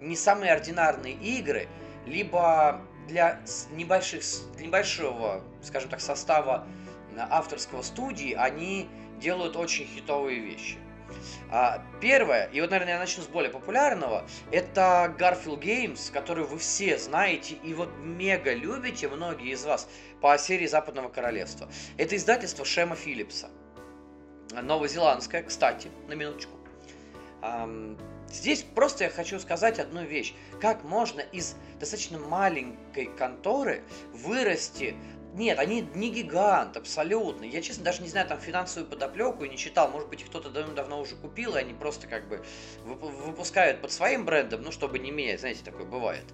не самые ординарные игры, либо для небольших, небольшого, скажем так, состава авторского студии, они делают очень хитовые вещи. А, первое, и вот, наверное, я начну с более популярного, это Garfield Games, который вы все знаете и вот мега любите, многие из вас, по серии Западного Королевства. Это издательство Шема Филлипса. Новозеландское, кстати, на минуточку. Здесь просто я хочу сказать одну вещь. Как можно из достаточно маленькой конторы вырасти нет, они не гигант, абсолютно. Я, честно, даже не знаю там финансовую подоплеку и не читал. Может быть, их кто-то давно уже купил, и они просто как бы выпускают под своим брендом, ну, чтобы не менять, знаете, такое бывает.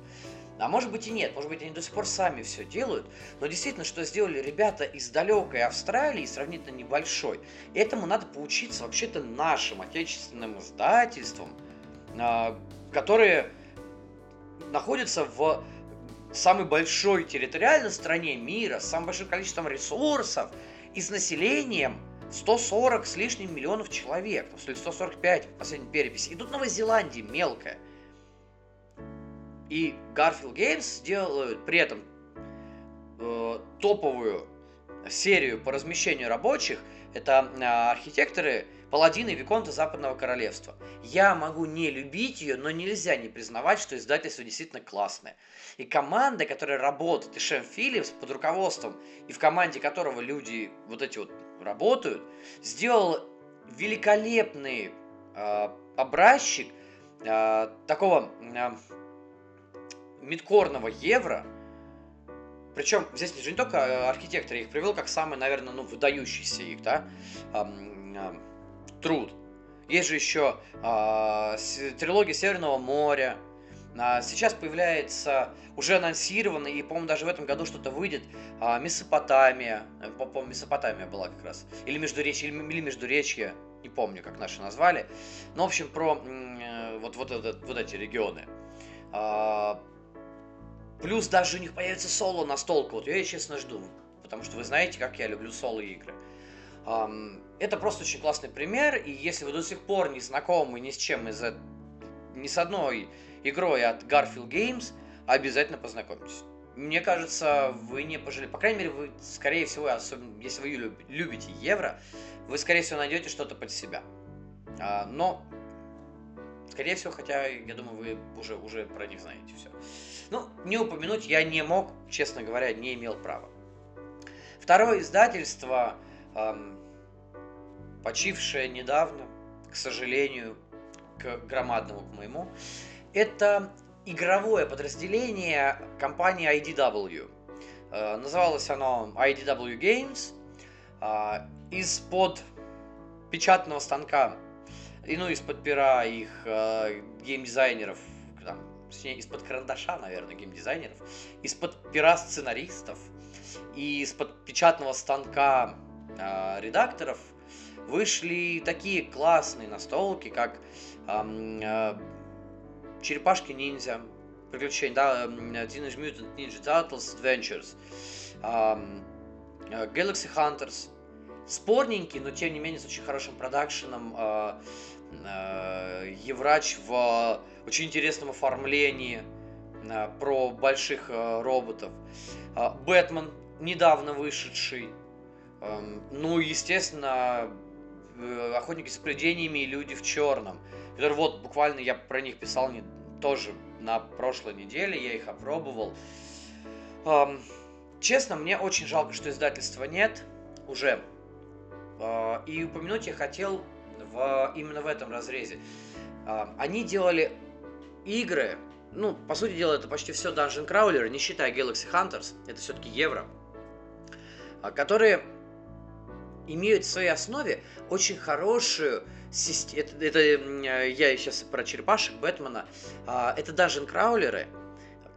А может быть и нет, может быть они до сих пор сами все делают, но действительно, что сделали ребята из далекой Австралии, сравнительно небольшой, этому надо поучиться вообще-то нашим отечественным издательствам, а, которые находятся в самой большой территориальной стране мира, с самым большим количеством ресурсов и с населением 140 с лишним миллионов человек, или 145 в последней переписи. И тут Новая Зеландия мелкая. И Garfield Games делают при этом э, топовую серию по размещению рабочих. Это э, архитекторы Паладины Виконта Западного Королевства. Я могу не любить ее, но нельзя не признавать, что издательство действительно классное. И команда, которая работает, и Шем Филлипс под руководством, и в команде которого люди вот эти вот работают, сделал великолепный э, образчик э, такого э, мидкорного евро. Причем здесь же не только архитектор их привел как самый, наверное, ну, выдающийся их, да, труд. Есть же еще э, трилогия Северного моря. А, сейчас появляется уже анонсированный, и, по-моему, даже в этом году что-то выйдет, а, Месопотамия. По-моему, Месопотамия была как раз. Или Междуречье, или, или Междуречье. Не помню, как наши назвали. Но, в общем, про э, вот, вот, вот, вот эти регионы. А, плюс даже у них появится соло настолка. Вот я, честно, жду. Потому что вы знаете, как я люблю соло-игры. Это просто очень классный пример, и если вы до сих пор не знакомы ни с чем из ни с одной игрой от Garfield Games, обязательно познакомьтесь. Мне кажется, вы не пожалеете. По крайней мере, вы, скорее всего, особенно если вы любите евро, вы, скорее всего, найдете что-то под себя. А, но, скорее всего, хотя, я думаю, вы уже, уже про них знаете все. Ну, не упомянуть я не мог, честно говоря, не имел права. Второе издательство, эм, почившее недавно, к сожалению, к громадному, к моему, это игровое подразделение компании IDW. Э, называлось оно IDW Games. Э, из-под печатного станка, и ну, из-под пера их э, геймдизайнеров, там, точнее, из-под карандаша, наверное, геймдизайнеров, из-под пера сценаристов и из-под печатного станка э, редакторов вышли такие классные настолки, как э, Черепашки ниндзя, приключения, да, Teenage Mutant Ninja Turtles Adventures, um, Galaxy Hunters, спорненький, но тем не менее с очень хорошим продакшеном, uh, uh, Еврач в очень интересном оформлении uh, про больших uh, роботов, Бэтмен, недавно вышедший, um, ну, естественно, Охотники с привидениями и Люди в черном – которые вот буквально я про них писал не, тоже на прошлой неделе, я их опробовал. Эм, честно, мне очень жалко, что издательства нет уже. Э, и упомянуть я хотел в, именно в этом разрезе. Э, они делали игры, ну, по сути дела, это почти все Dungeon Crawler, не считая Galaxy Hunters, это все-таки евро, которые имеют в своей основе очень хорошую это, это я сейчас про черепашек Бэтмена. А, это даже краулеры,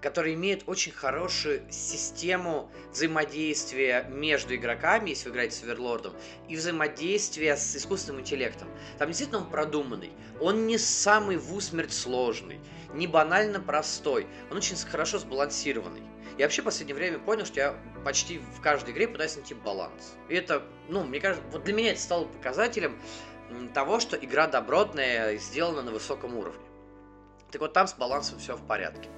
которые имеют очень хорошую систему взаимодействия между игроками, если вы играете с Оверлордом, и взаимодействия с искусственным интеллектом. Там действительно он продуманный. Он не самый в усмерть сложный, не банально простой. Он очень хорошо сбалансированный. Я вообще в последнее время понял, что я почти в каждой игре пытаюсь найти баланс. И это, ну, мне кажется, вот для меня это стало показателем того, что игра добротная, сделана на высоком уровне. Так вот там с балансом все в порядке.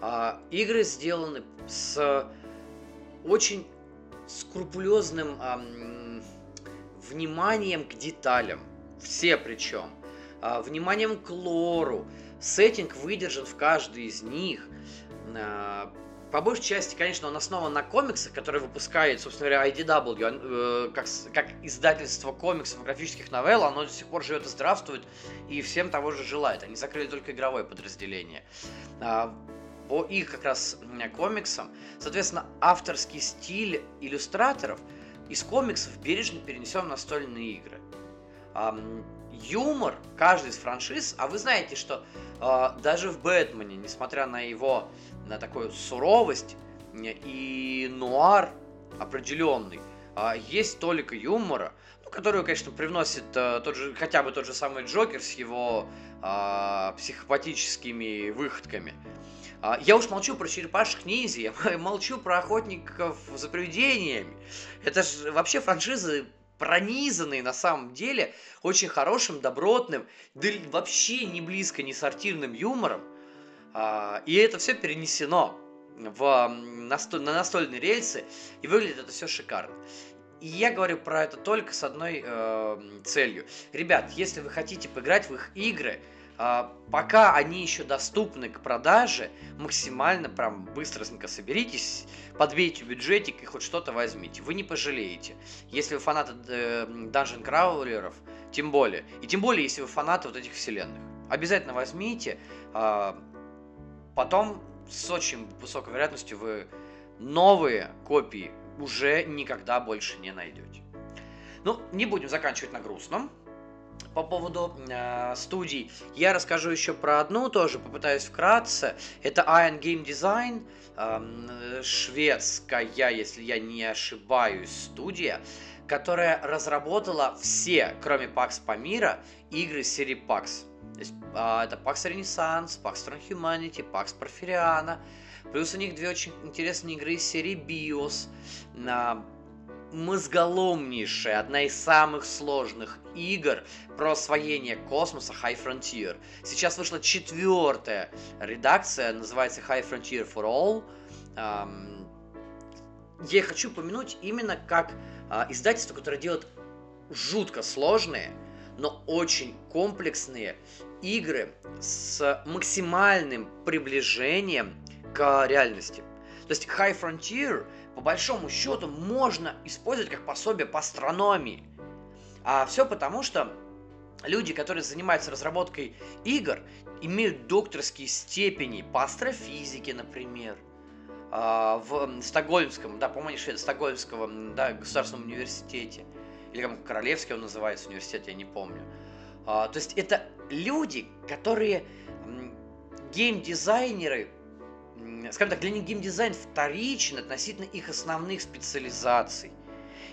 А, игры сделаны с очень скрупулезным а, вниманием к деталям. Все причем. А, вниманием к лору. Сеттинг выдержан в каждой из них. А, по большей части, конечно, он основан на комиксах, которые выпускает, собственно говоря, IDW, э, как, как издательство комиксов графических новелл, оно до сих пор живет и здравствует, и всем того же желает. Они закрыли только игровое подразделение. А, по их как раз комиксам, соответственно, авторский стиль иллюстраторов из комиксов бережно перенесен в настольные игры. Юмор каждой из франшиз, а вы знаете, что а, даже в Бэтмене, несмотря на его на такую суровость и нуар определенный. А есть только юмора, ну, которую, конечно, привносит э, тот же, хотя бы тот же самый Джокер с его э, психопатическими выходками. А, я уж молчу про черепашек ниндзя, я молчу про охотников за привидениями. Это же вообще франшизы пронизанные на самом деле очень хорошим, добротным, да вообще не близко не сортирным юмором. А, и это все перенесено в, настоль, на настольные рельсы, и выглядит это все шикарно. И я говорю про это только с одной э, целью. Ребят, если вы хотите поиграть в их игры, э, пока они еще доступны к продаже, максимально прям быстренько соберитесь, подбейте бюджетик и хоть что-то возьмите. Вы не пожалеете. Если вы фанаты э, Dungeon Crawler'ов, тем более. И тем более, если вы фанаты вот этих вселенных. Обязательно возьмите. Э, Потом с очень высокой вероятностью вы новые копии уже никогда больше не найдете. Ну, не будем заканчивать на грустном. по поводу э, студий. Я расскажу еще про одну тоже, попытаюсь вкратце. Это Iron Game Design, э, шведская, если я не ошибаюсь, студия, которая разработала все, кроме Pax Pamira, игры серии Pax. Есть, э, это Pax Renaissance, Pax Transhumanity, Pax Porfiriana. Плюс у них две очень интересные игры из серии BIOS. На мозголомнейшая, одна из самых сложных игр про освоение космоса High Frontier. Сейчас вышла четвертая редакция, называется High Frontier for All. Я хочу упомянуть именно как а, издательство, которое делает жутко сложные, но очень комплексные игры с максимальным приближением к реальности. То есть High Frontier по большому счету можно использовать как пособие по астрономии. А все потому, что люди, которые занимаются разработкой игр, имеют докторские степени по астрофизике, например, а, в Стокгольмском, да, это Стокгольмского да, государственном университете, или как Королевский он называется, университет, я не помню. А, то есть это люди, которые геймдизайнеры, скажем так, для них геймдизайн вторичен относительно их основных специализаций.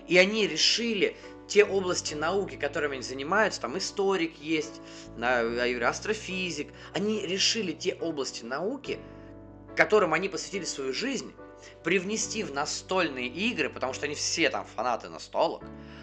И они решили те области науки, которыми они занимаются, там историк есть, астрофизик, они решили те области науки, которым они посвятили свою жизнь, привнести в настольные игры, потому что они все там фанаты настолок, а,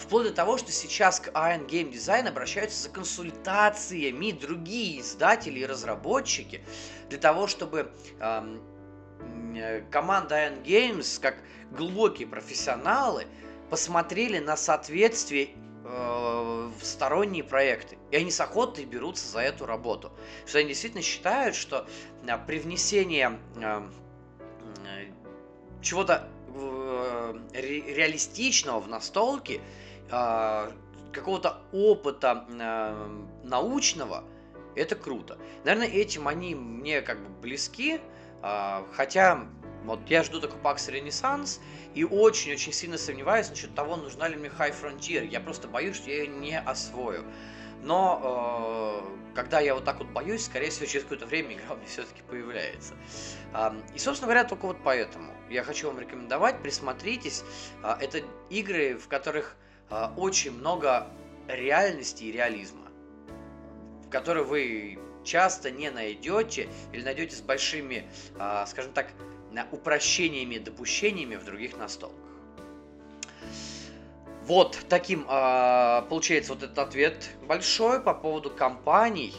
вплоть до того, что сейчас к Iron Game Design обращаются за консультациями другие издатели и разработчики для того, чтобы э, команда Iron Games, как глубокие профессионалы, посмотрели на соответствие э, в сторонние проекты. И они с охотой берутся за эту работу. Что они действительно считают, что э, привнесение э, чего-то реалистичного в настолке, а, какого-то опыта э, научного, это круто. Наверное, этим они мне как бы близки, хотя вот я жду такой Pax Renaissance и очень-очень сильно сомневаюсь насчет того, нужна ли мне High Frontier. Я просто боюсь, что я ее не освою. Но э, когда я вот так вот боюсь, скорее всего, через какое-то время игра у меня все-таки появляется. Э, и, собственно говоря, только вот поэтому я хочу вам рекомендовать, присмотритесь. Э, это игры, в которых э, очень много реальности и реализма, которые вы часто не найдете или найдете с большими, э, скажем так, упрощениями, допущениями в других настолках. Вот таким получается вот этот ответ большой по поводу компаний.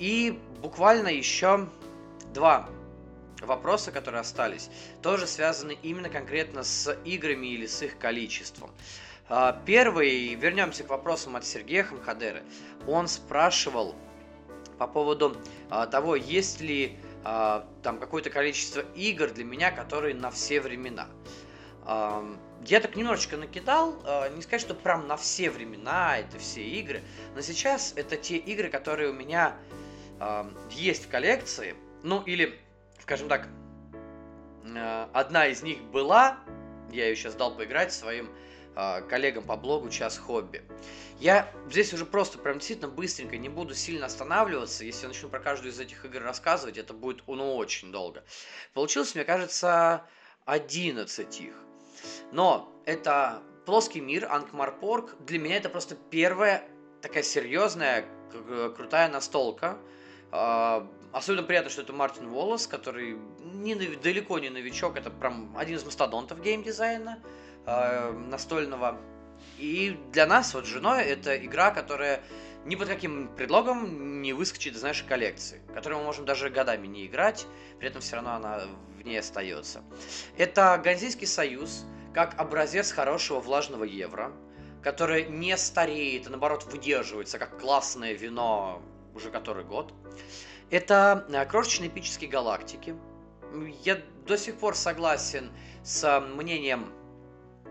И буквально еще два вопроса, которые остались, тоже связаны именно конкретно с играми или с их количеством. Э, первый, вернемся к вопросам от Сергея Хамхадера. Он спрашивал по поводу э, того, есть ли э, там какое-то количество игр для меня, которые на все времена. Я так немножечко накидал, а, не сказать, что прям на все времена это все игры, но сейчас это те игры, которые у меня есть в коллекции, ну или, скажем так, а, одна из них была, я ее сейчас дал поиграть своим а, коллегам по блогу «Час хобби». Я здесь уже просто прям действительно быстренько не буду сильно останавливаться. Если я начну про каждую из этих игр рассказывать, это будет ну, очень долго. Получилось, мне кажется, 11 их. Но это плоский мир, Анкмарпорг. Для меня это просто первая такая серьезная, крутая настолка. Особенно приятно, что это Мартин Волос, который не, далеко не новичок, это прям один из мастодонтов геймдизайна э, настольного. И для нас, вот женой, это игра, которая ни под каким предлогом не выскочит из нашей коллекции, которую мы можем даже годами не играть, при этом все равно она в ней остается. Это Ганзийский союз, как образец хорошего влажного евро, которое не стареет, а наоборот выдерживается, как классное вино уже который год. Это э, крошечные эпические галактики. Я до сих пор согласен с мнением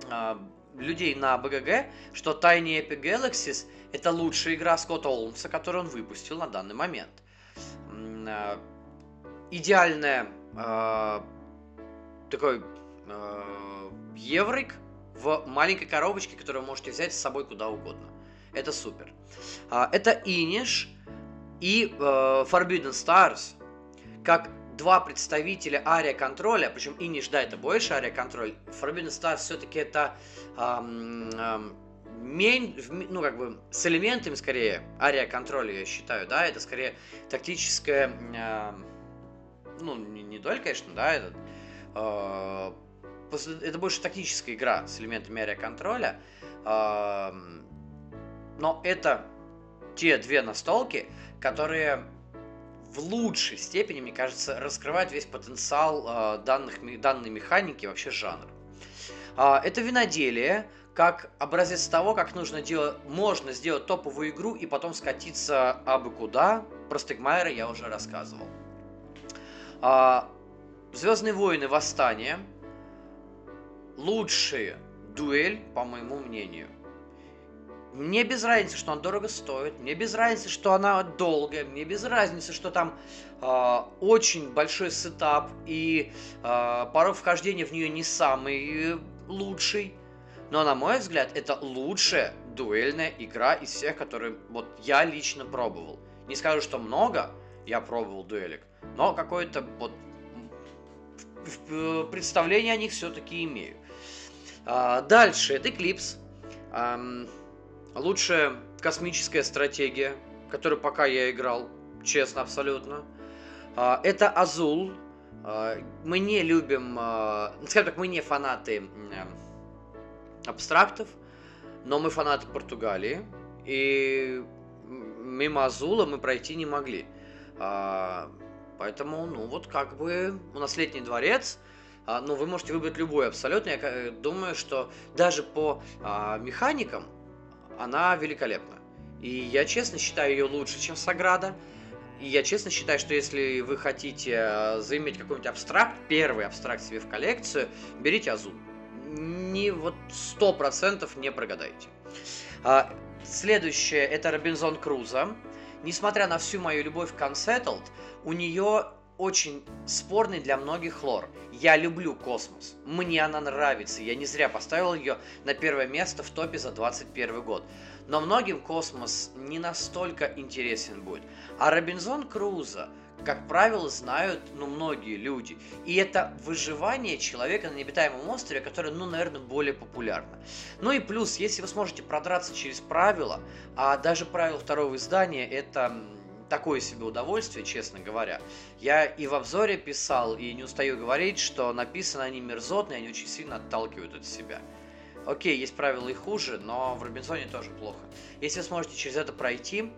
э, людей на БГГ, что Tiny Epic Galaxies это лучшая игра Скотта Олмса, которую он выпустил на данный момент. Э, идеальная э, такой э, еврик в маленькой коробочке, которую вы можете взять с собой куда угодно. Это супер. А, это Inish и э, Forbidden Stars, как два представителя ария контроля, причем Inish, да, это больше ария контроль, Forbidden Stars все-таки это эм, эм, мейн, ну, как бы, с элементами, скорее, ария контроля, я считаю, да, это скорее тактическая, э, ну, не, не дуэль, конечно, да, это, э, это больше тактическая игра с элементами ария контроля, э, но это те две настолки, которые в лучшей степени, мне кажется, раскрывают весь потенциал э, данных, данной механики, вообще жанра. Э, это виноделие, как образец того, как нужно делать, можно сделать топовую игру и потом скатиться абы куда. Про Стегмайера я уже рассказывал. А, Звездные войны Восстание. Лучшая дуэль, по моему мнению. Мне без разницы, что она дорого стоит, мне без разницы, что она долгая, мне без разницы, что там э, очень большой сетап и э, порог вхождения в нее не самый лучший. Но, на мой взгляд, это лучшая дуэльная игра из всех, которые вот я лично пробовал. Не скажу, что много, я пробовал дуэлек, но какое-то вот представление о них все-таки имею. А, дальше, это Eclipse. Лучшая космическая стратегия, которую пока я играл, честно, абсолютно. А, это Азул. А, мы не любим, а, скажем так, мы не фанаты абстрактов, но мы фанаты Португалии, и мимо Азула мы пройти не могли. Поэтому, ну вот как бы у нас летний дворец, а, ну вы можете выбрать любой абсолютно. Я думаю, что даже по механикам она великолепна. И я честно считаю ее лучше, чем Саграда. И я честно считаю, что если вы хотите а, заиметь какой-нибудь абстракт, первый абстракт себе в коллекцию, берите Азул не вот сто процентов не прогадаете. А, следующее это Робинзон Круза. Несмотря на всю мою любовь к Unsettled, у нее очень спорный для многих лор. Я люблю космос. Мне она нравится. Я не зря поставил ее на первое место в топе за 21 год. Но многим космос не настолько интересен будет. А Робинзон Круза – как правило, знают, ну, многие люди. И это выживание человека на необитаемом острове, которое, ну, наверное, более популярно. Ну и плюс, если вы сможете продраться через правила, а даже правила второго издания, это такое себе удовольствие, честно говоря. Я и в обзоре писал, и не устаю говорить, что написаны они мерзотные, они очень сильно отталкивают от себя. Окей, есть правила и хуже, но в Робинзоне тоже плохо. Если вы сможете через это пройти,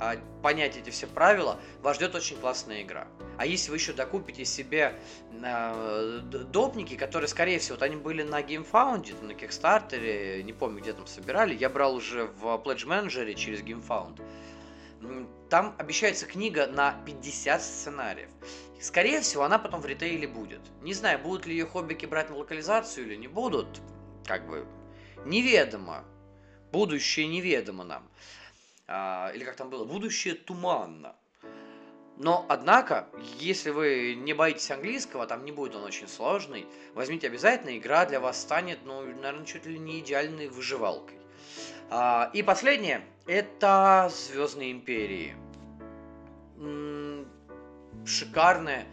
а, понять эти все правила, вас ждет очень классная игра. А если вы еще докупите себе э, допники, которые, скорее всего, вот они были на GameFound, на Kickstarter, не помню, где там собирали, я брал уже в Pledge Manager через GameFound. Там обещается книга на 50 сценариев. Скорее всего, она потом в ритейле будет. Не знаю, будут ли ее хоббики брать на локализацию или не будут как бы неведомо. Будущее неведомо нам. А, или как там было, будущее туманно. Но, однако, если вы не боитесь английского, там не будет он очень сложный, возьмите обязательно, игра для вас станет, ну, наверное, чуть ли не идеальной выживалкой. А, и последнее, это Звездные Империи. Шикарная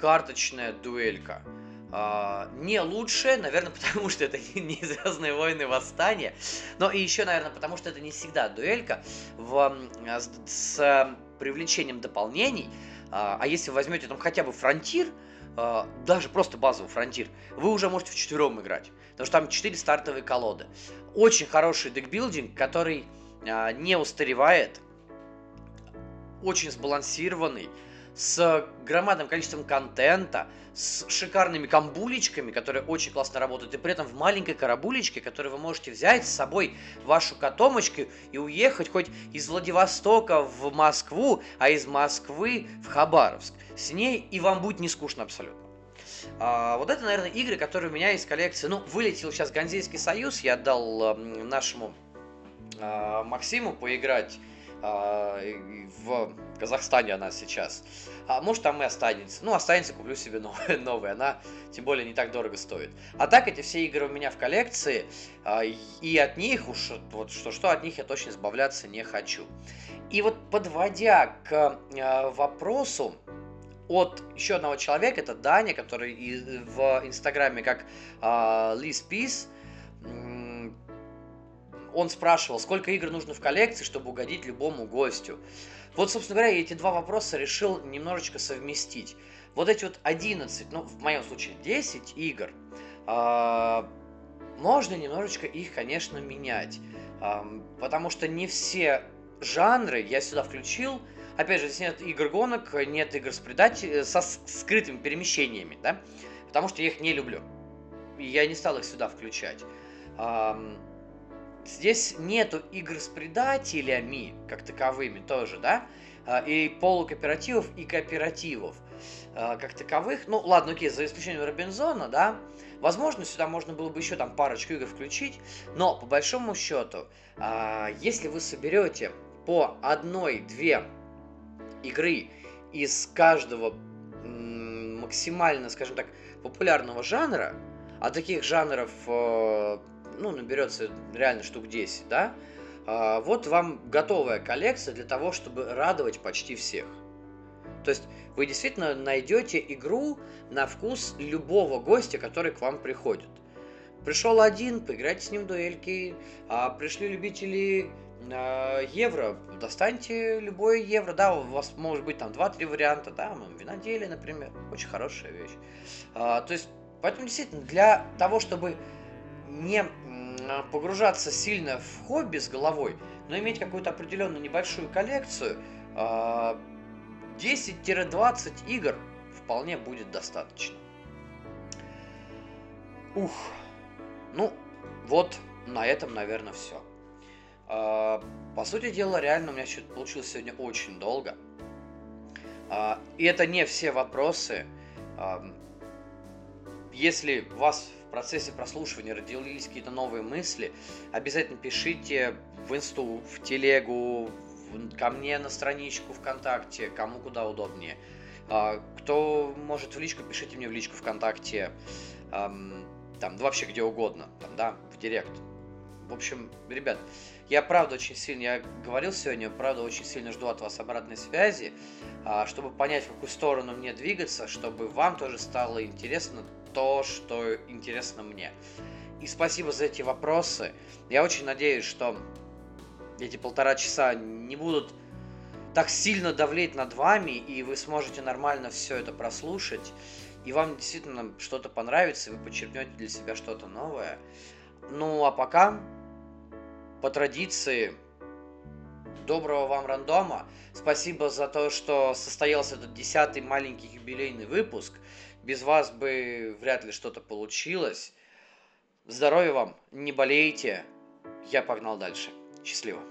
карточная дуэлька. Uh, не лучшее, наверное, потому что это не, Звездные войны восстания, но и еще, наверное, потому что это не всегда дуэлька в, с, с привлечением дополнений. А если вы возьмете там хотя бы фронтир, даже просто базовый фронтир, вы уже можете в четвером играть, потому что там четыре стартовые колоды. Очень хороший декбилдинг, который не устаревает, очень сбалансированный, с громадным количеством контента, с шикарными камбулечками, которые очень классно работают, и при этом в маленькой карабулечке, которую вы можете взять с собой вашу котомочку и уехать хоть из Владивостока в Москву, а из Москвы в Хабаровск. С ней и вам будет не скучно абсолютно. А, вот это, наверное, игры, которые у меня из коллекции. Ну, вылетел сейчас Ганзейский союз, я отдал э, нашему э, Максиму поиграть а, в Казахстане она сейчас. А может там и останется. Ну, останется, куплю себе новый, новый. Она, тем более, не так дорого стоит. А так, эти все игры у меня в коллекции. А, и от них уж, вот что-что, от них я точно избавляться не хочу. И вот подводя к а, вопросу, от еще одного человека, это Даня, который в Инстаграме как э, Liz Peace, он спрашивал, сколько игр нужно в коллекции, чтобы угодить любому гостю. Вот, собственно говоря, я эти два вопроса решил немножечко совместить. Вот эти вот 11, ну, в моем случае 10 игр, э, можно немножечко их, конечно, менять. Э, потому что не все жанры я сюда включил, Опять же, здесь нет игр гонок, нет игр с предатель... со скрытыми перемещениями, да? Потому что я их не люблю. Я не стал их сюда включать. Здесь нету игр с предателями, как таковыми тоже, да? А, и полукооперативов, и кооперативов а, как таковых. Ну, ладно, окей, за исключением Робинзона, да? Возможно, сюда можно было бы еще там парочку игр включить, но по большому счету, а, если вы соберете по одной-две игры из каждого максимально, скажем так, популярного жанра, а таких жанров, э, ну, наберется реально штук 10, да, а, вот вам готовая коллекция для того, чтобы радовать почти всех. То есть вы действительно найдете игру на вкус любого гостя, который к вам приходит. Пришел один, поиграйте с ним в дуэльки, а пришли любители Э, евро, достаньте любой евро, да, у вас может быть там 2-3 варианта, да, виноделие, например, очень хорошая вещь. А, то есть, поэтому действительно, для того, чтобы не погружаться сильно в хобби с головой, но иметь какую-то определенную небольшую коллекцию, 10-20 а, игр вполне будет достаточно. Ух, ну, вот на этом, наверное, все. А, по сути дела, реально у меня что-то получилось сегодня очень долго. А, и это не все вопросы. А, если у вас в процессе прослушивания родились какие-то новые мысли, обязательно пишите в инсту, в телегу, ко мне на страничку ВКонтакте, кому куда удобнее. Кто может в личку, пишите мне в личку ВКонтакте, там, вообще где угодно, там, да, в директ. В общем, ребят, я правда очень сильно, я говорил сегодня, правда очень сильно жду от вас обратной связи, а, чтобы понять, в какую сторону мне двигаться, чтобы вам тоже стало интересно то, что интересно мне. И спасибо за эти вопросы. Я очень надеюсь, что эти полтора часа не будут так сильно давлеть над вами, и вы сможете нормально все это прослушать, и вам действительно что-то понравится, и вы подчеркнете для себя что-то новое. Ну а пока по традиции, доброго вам рандома. Спасибо за то, что состоялся этот десятый маленький юбилейный выпуск. Без вас бы вряд ли что-то получилось. Здоровья вам, не болейте. Я погнал дальше. Счастливо.